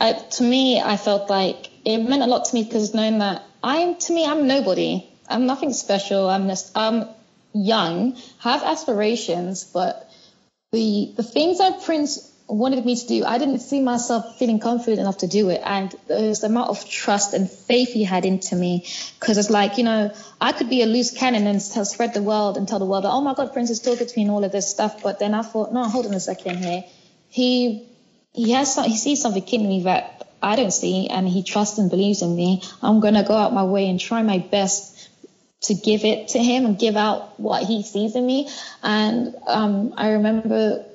I, to me, I felt like it meant a lot to me because knowing that I'm, to me, I'm nobody. I'm nothing special. I'm just, I'm young, have aspirations, but the the things that Prince wanted me to do, I didn't see myself feeling confident enough to do it. And there's the amount of trust and faith he had into me. Because it's like, you know, I could be a loose cannon and spread the world and tell the world, that, oh my God, Prince is talking to me and all of this stuff. But then I thought, no, hold on a second here. He he has some, he sees something in me that I don't see, and he trusts and believes in me. I'm gonna go out my way and try my best to give it to him and give out what he sees in me. And um, I remember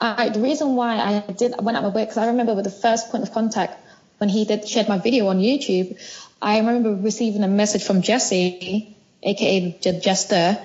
I, the reason why I did went out my way because I remember with the first point of contact when he did shared my video on YouTube, I remember receiving a message from Jesse, aka Jester,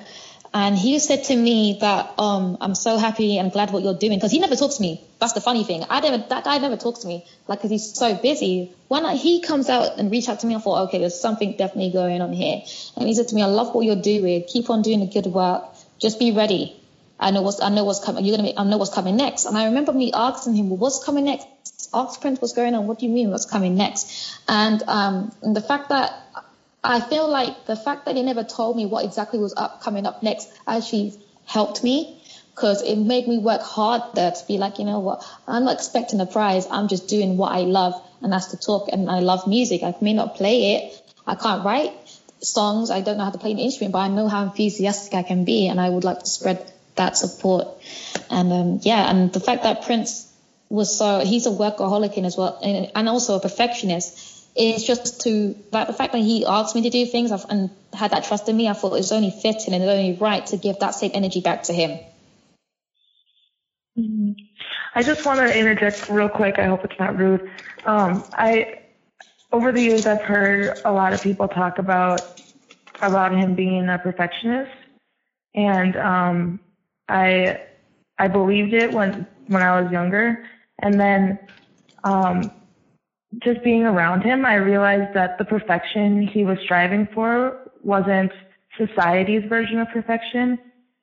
and he said to me that um, I'm so happy and glad what you're doing because he never talks to me. That's the funny thing. I never that guy never talks to me like because he's so busy. When he comes out and reach out to me, I thought, okay, there's something definitely going on here. And he said to me, I love what you're doing. Keep on doing the good work. Just be ready. I know what's I know what's coming. You're gonna be, I know what's coming next. And I remember me asking him, well, what's coming next? Ask Prince what's going on. What do you mean what's coming next? And um, and the fact that I feel like the fact that he never told me what exactly was up coming up next actually helped me because it made me work harder to be like, you know what, I'm not expecting a prize. I'm just doing what I love, and that's to talk. And I love music. I may not play it. I can't write songs. I don't know how to play an instrument, but I know how enthusiastic I can be, and I would like to spread that support. And um, yeah, and the fact that Prince was so he's a workaholic in as well, and, and also a perfectionist it's just to like the fact that he asked me to do things and had that trust in me. I thought it was only fitting and only right to give that same energy back to him. Mm-hmm. I just want to interject real quick. I hope it's not rude. Um, I over the years I've heard a lot of people talk about about him being a perfectionist, and um, I I believed it when when I was younger, and then um, just being around him, I realized that the perfection he was striving for wasn't society's version of perfection.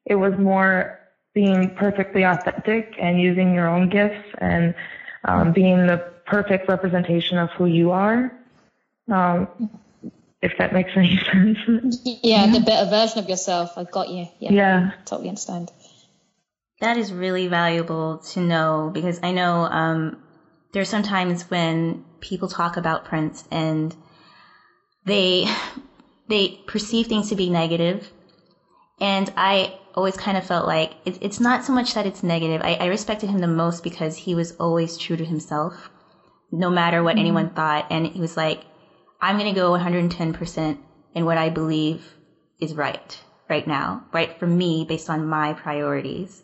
It was more being perfectly authentic and using your own gifts and um, being the perfect representation of who you are. Um, if that makes any sense. Yeah, the better version of yourself. I got you. Yeah, yeah. totally understand. That is really valuable to know because I know um, there's sometimes when people talk about Prince and they they perceive things to be negative. and I always kind of felt like it, it's not so much that it's negative. I, I, respected him the most because he was always true to himself, no matter what mm-hmm. anyone thought, and he was like, "I'm going to go 110 percent in what I believe is right right now, right for me based on my priorities."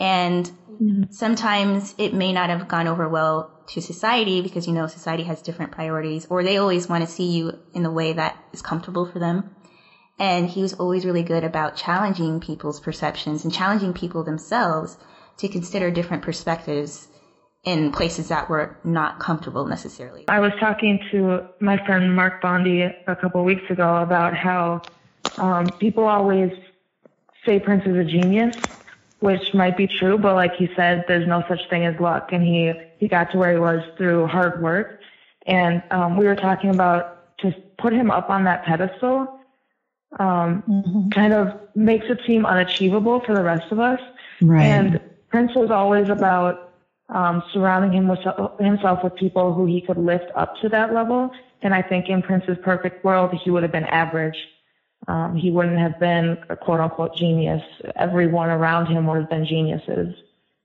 And mm-hmm. sometimes it may not have gone over well to society because you know society has different priorities or they always want to see you in the way that is comfortable for them. And he was always really good about challenging people's perceptions and challenging people themselves to consider different perspectives in places that were not comfortable necessarily. I was talking to my friend Mark Bondi a couple of weeks ago about how um, people always say Prince is a genius, which might be true, but like he said, there's no such thing as luck, and he he got to where he was through hard work. And um, we were talking about to put him up on that pedestal, um, mm-hmm. kind of makes it seem unachievable for the rest of us. Right. And Prince was always about um, surrounding him with, himself with people who he could lift up to that level. And I think in Prince's perfect world, he would have been average. Um, he wouldn't have been a quote unquote genius. Everyone around him would have been geniuses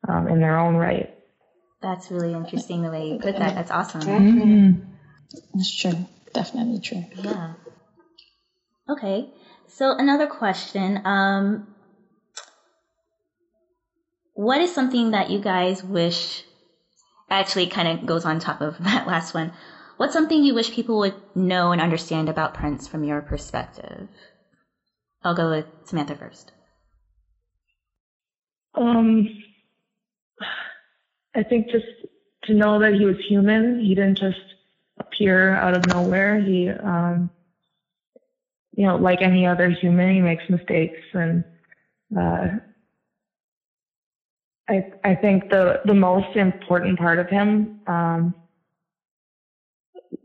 um, in their own right. That's really interesting the way you put that. That's awesome. Mm-hmm. That's true. Definitely true. Yeah. Okay. So another question. Um, what is something that you guys wish actually kind of goes on top of that last one? What's something you wish people would know and understand about Prince from your perspective? I'll go with Samantha first. Um, I think just to know that he was human. He didn't just appear out of nowhere. He, um, you know, like any other human, he makes mistakes and, uh, I I think the the most important part of him um,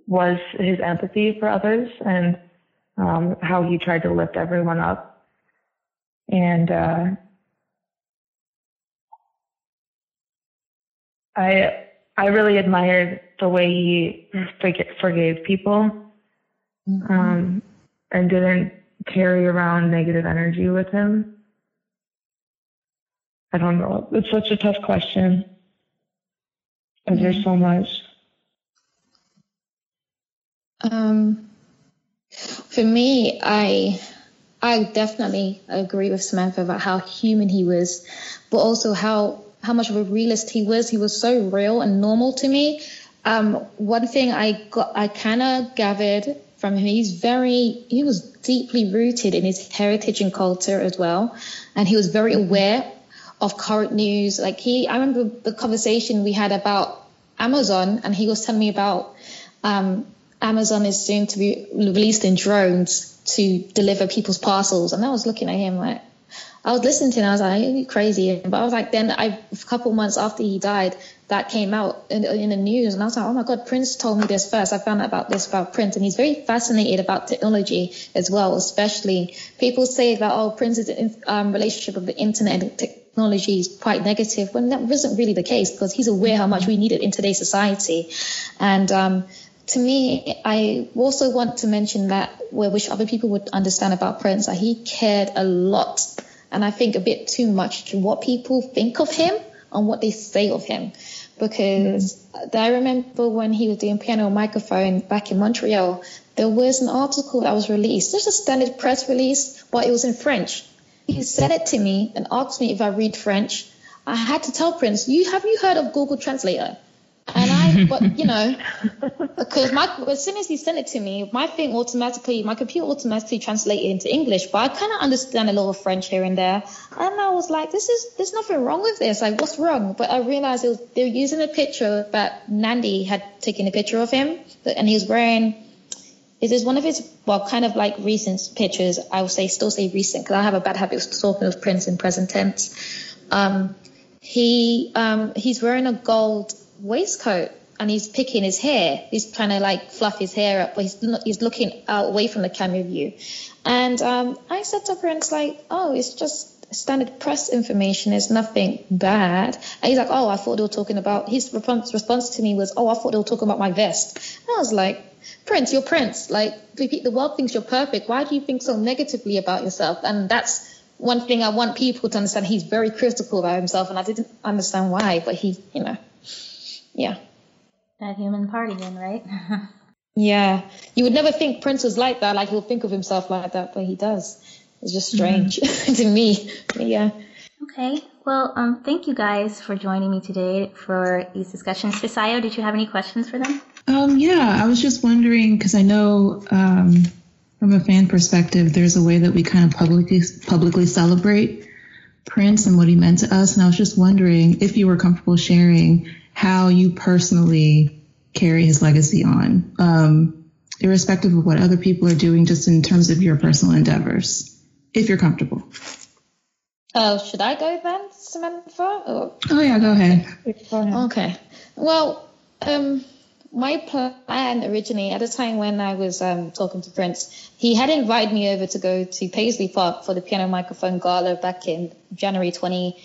was his empathy for others and um, how he tried to lift everyone up. And uh, I I really admired the way he forgave people mm-hmm. um, and didn't carry around negative energy with him. I don't know. It's such a tough question. Mm-hmm. there's so much. Um, for me, I I definitely agree with Samantha about how human he was, but also how how much of a realist he was. He was so real and normal to me. Um, one thing I got, I kind of gathered from him, he's very, he was deeply rooted in his heritage and culture as well, and he was very mm-hmm. aware of current news. Like he, I remember the conversation we had about Amazon, and he was telling me about um, Amazon is soon to be released in drones to deliver people's parcels. And I was looking at him like, I was listening to him. I was like, you crazy. But I was like, then I, a couple months after he died, that came out in, in, the news. And I was like, oh my God, Prince told me this first. I found out about this about Prince. And he's very fascinated about technology as well, especially people say that, oh, Prince's um, relationship with the internet and technology is quite negative when that wasn't really the case because he's aware how much we need it in today's society. And um, to me, I also want to mention that where wish other people would understand about Prince that he cared a lot and I think a bit too much to what people think of him and what they say of him. Because mm. I remember when he was doing piano microphone back in Montreal, there was an article that was released. There's a standard press release, but it was in French he said it to me and asked me if I read French. I had to tell Prince, "You have you heard of Google Translator?" But you know, because my as soon as he sent it to me, my thing automatically, my computer automatically translated into English. But I kind of understand a little French here and there, and I was like, "This is there's nothing wrong with this. Like, what's wrong?" But I realized was, they were using a picture that Nandy had taken a picture of him, and he was wearing is one of his, well, kind of like recent pictures. I would say, still say recent, because I have a bad habit of talking of Prince in present tense. Um, he um, he's wearing a gold waistcoat and he's picking his hair. He's trying to like fluff his hair up, but he's not, he's looking out away from the camera view. And um, I said to Prince like, "Oh, it's just standard press information. It's nothing bad." And he's like, "Oh, I thought they were talking about." His response response to me was, "Oh, I thought they were talking about my vest." And I was like, Prince, you're Prince. Like the world thinks you're perfect. Why do you think so negatively about yourself? And that's one thing I want people to understand. He's very critical about himself, and I didn't understand why. But he, you know, yeah. That human part again, right? yeah, you would never think Prince was like that. Like he'll think of himself like that, but he does. It's just strange mm-hmm. to me. But yeah. Okay. Well, um, thank you guys for joining me today for these discussions. Fisayo, did you have any questions for them? Um, yeah, I was just wondering because I know um, from a fan perspective, there's a way that we kind of publicly publicly celebrate Prince and what he meant to us, and I was just wondering if you were comfortable sharing how you personally carry his legacy on, um, irrespective of what other people are doing, just in terms of your personal endeavors, if you're comfortable. Oh, should I go then, Samantha? Or? Oh yeah, go ahead. Okay. Well, um, my plan originally, at the time when I was um, talking to Prince, he had invited me over to go to Paisley Park for the piano microphone gala back in January 20,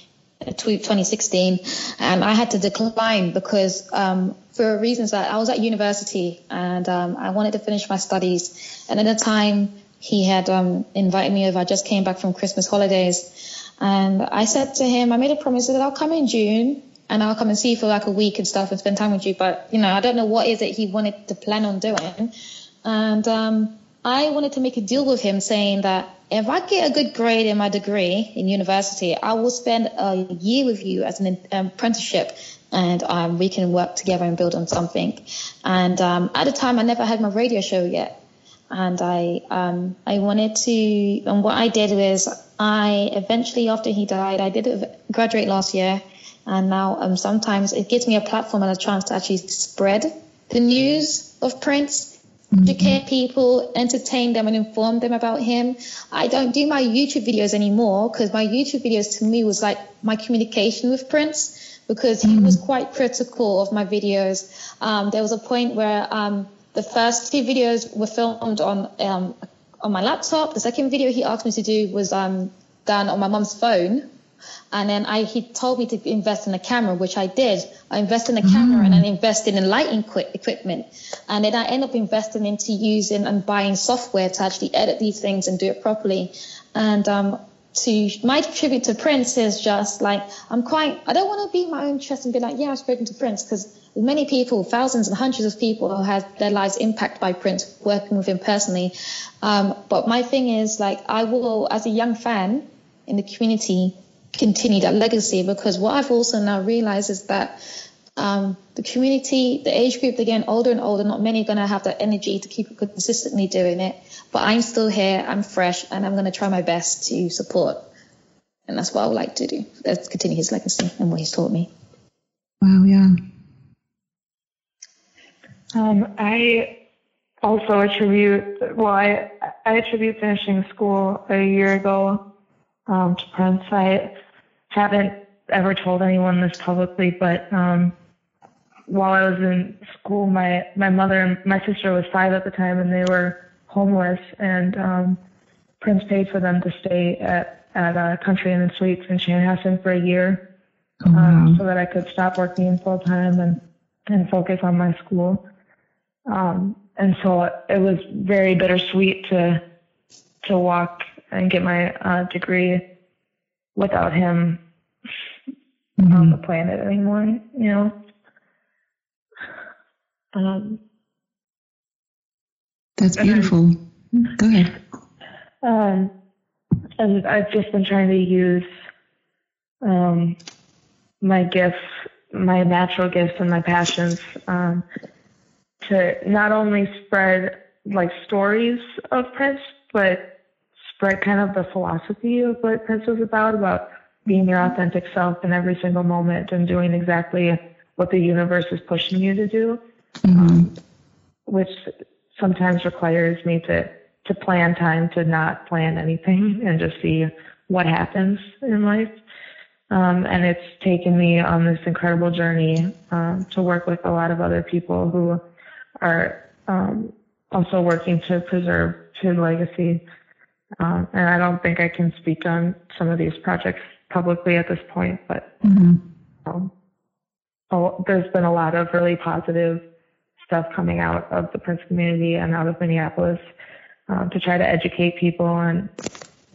2016, and I had to decline because um, for reasons that I was at university and um, I wanted to finish my studies. And at the time, he had um, invited me over. I just came back from Christmas holidays. And I said to him, I made a promise that I'll come in June and I'll come and see you for like a week and stuff and spend time with you. But, you know, I don't know what is it he wanted to plan on doing. And um, I wanted to make a deal with him saying that if I get a good grade in my degree in university, I will spend a year with you as an apprenticeship and um, we can work together and build on something. And um, at the time, I never had my radio show yet. And I, um, I wanted to, and what I did was I eventually, after he died, I did graduate last year, and now um, sometimes it gives me a platform and a chance to actually spread the news of Prince. Educate people, entertain them, and inform them about him. I don't do my YouTube videos anymore because my YouTube videos to me was like my communication with Prince because he mm-hmm. was quite critical of my videos. Um, there was a point where um, the first two videos were filmed on um, on my laptop. The second video he asked me to do was um, done on my mom's phone. And then I, he told me to invest in a camera, which I did. I invested in a camera mm. and then invested in lighting equipment. And then I ended up investing into using and buying software to actually edit these things and do it properly. And um, to my tribute to Prince is just like I'm quite. I don't want to beat my own chest and be like, yeah, I've spoken to Prince because many people, thousands and hundreds of people who had their lives impacted by Prince working with him personally. Um, but my thing is like I will, as a young fan in the community, continue that legacy because what I've also now realized is that um, the community, the age group, they're getting older and older. Not many are going to have that energy to keep consistently doing it. But I'm still here, I'm fresh, and I'm going to try my best to support. And that's what I would like to do. Let's continue his legacy and what he's taught me. Wow, yeah. Um, I also attribute, well, I, I attribute finishing school a year ago um, to Prince. I haven't ever told anyone this publicly, but um, while I was in school, my, my mother and my sister was five at the time, and they were homeless, and um, Prince paid for them to stay at at a Country Inn and Suites in Chanhassen for a year, oh, um, so that I could stop working full time and and focus on my school. Um, and so it was very bittersweet to to walk and get my uh, degree without him mm-hmm. on the planet anymore. You know. Um, that's beautiful. Go ahead. Um, and I've just been trying to use um, my gifts, my natural gifts, and my passions um, to not only spread like stories of Prince, but spread kind of the philosophy of what Prince was about, about being your authentic self in every single moment and doing exactly what the universe is pushing you to do, mm-hmm. um, which sometimes requires me to to plan time to not plan anything and just see what happens in life. Um, and it's taken me on this incredible journey um, to work with a lot of other people who are um, also working to preserve his legacy. Um, and I don't think I can speak on some of these projects publicly at this point, but mm-hmm. Um, oh, there's been a lot of really positive stuff coming out of the Prince community and out of Minneapolis um, to try to educate people on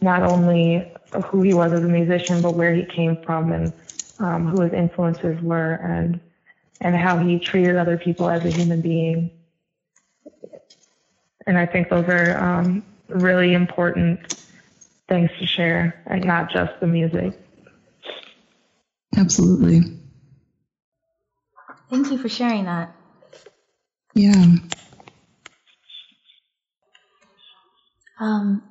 not only who he was as a musician, but where he came from and um, who his influences were and and how he treated other people as a human being. And I think those are um, really important things to share, and not just the music. Absolutely. Thank you for sharing that. Yeah. Um,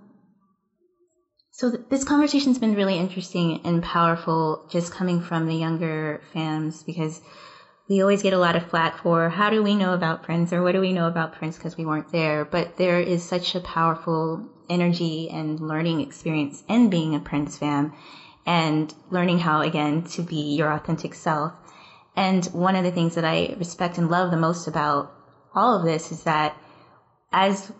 so th- this conversation's been really interesting and powerful just coming from the younger fans because we always get a lot of flack for how do we know about Prince or what do we know about Prince because we weren't there. But there is such a powerful energy and learning experience in being a Prince fan and learning how, again, to be your authentic self. And one of the things that I respect and love the most about all of this is that as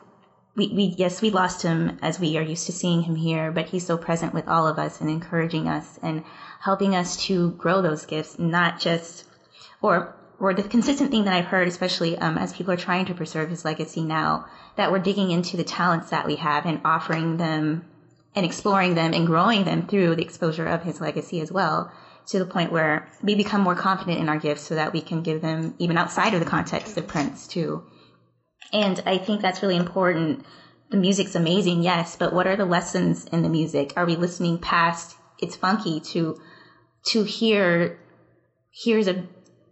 we, we yes, we lost him as we are used to seeing him here, but he's so present with all of us and encouraging us and helping us to grow those gifts, not just or or the consistent thing that I've heard, especially um, as people are trying to preserve his legacy now, that we're digging into the talents that we have and offering them and exploring them and growing them through the exposure of his legacy as well, to the point where we become more confident in our gifts so that we can give them even outside of the context of Prince too. And I think that's really important. The music's amazing, yes, but what are the lessons in the music? Are we listening past it's funky to to hear here's a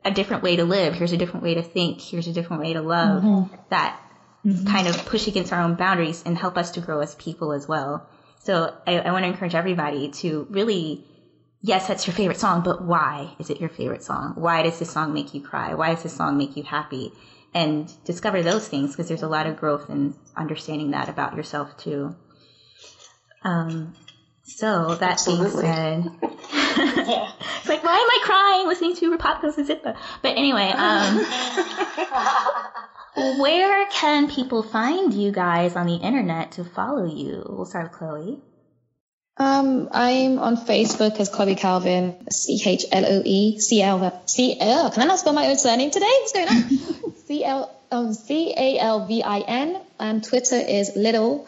a different way to live. Here's a different way to think. Here's a different way to love mm-hmm. that mm-hmm. kind of push against our own boundaries and help us to grow as people as well. So I, I want to encourage everybody to really, yes, that's your favorite song, but why is it your favorite song? Why does this song make you cry? Why does this song make you happy? And discover those things because there's a lot of growth in understanding that about yourself too. Um, so that Absolutely. being said, yeah. it's like, why am I crying listening to Rapatkos and Zippa? But anyway, um, where can people find you guys on the internet to follow you? We'll start with Chloe. Um, I'm on Facebook as Chloe Calvin, C H L O E C L C L. Can I not spell my own surname today? What's going on? C L um, C A L V I N. And Twitter is little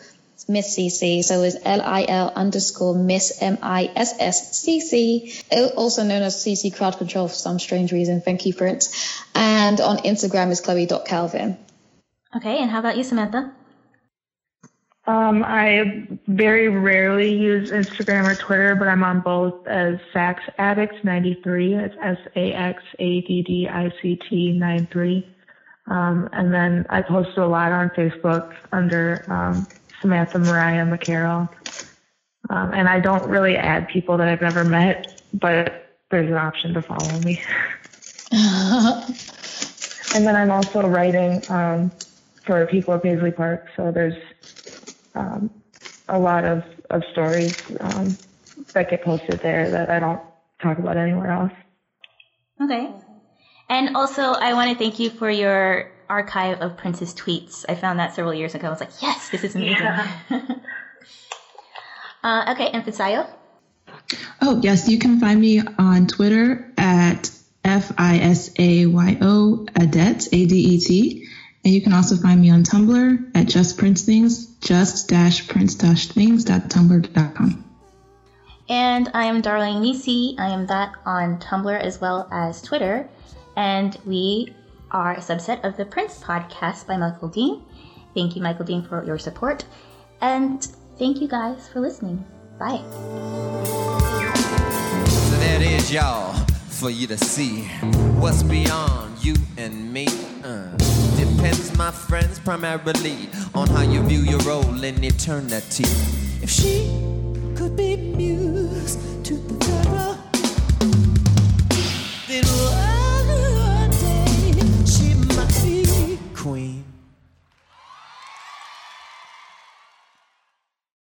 Miss CC. So it's L-I-L underscore Miss M-I-S-S-C-C, also known as CC Crowd Control for some strange reason. Thank you for it. And on Instagram is chloe.calvin. Okay, and how about you, Samantha? Um, I very rarely use Instagram or Twitter, but I'm on both as Sax Addicts 93. It's S A X A D D I C T 93. Um, and then I post a lot on Facebook under um, Samantha Mariah McCarroll. Um, and I don't really add people that I've never met, but there's an option to follow me. and then I'm also writing um, for people at Paisley Park, so there's um, a lot of, of stories um, that get posted there that I don't talk about anywhere else. Okay. And also, I want to thank you for your archive of Prince's tweets. I found that several years ago. I was like, yes, this is amazing. Yeah. uh, okay, and Fisayo? Oh, yes, you can find me on Twitter at F I S A Y O Adet, A D E T. And you can also find me on Tumblr at Just Prince Things, just dash prince dash things.tumblr.com. And I am Darling Nisi. I am that on Tumblr as well as Twitter. And we are a subset of the Prince podcast by Michael Dean. Thank you, Michael Dean, for your support. And thank you guys for listening. Bye. So that is y'all for you to see what's beyond you and me. Uh, depends, my friends, primarily on how you view your role in eternity. If she could be music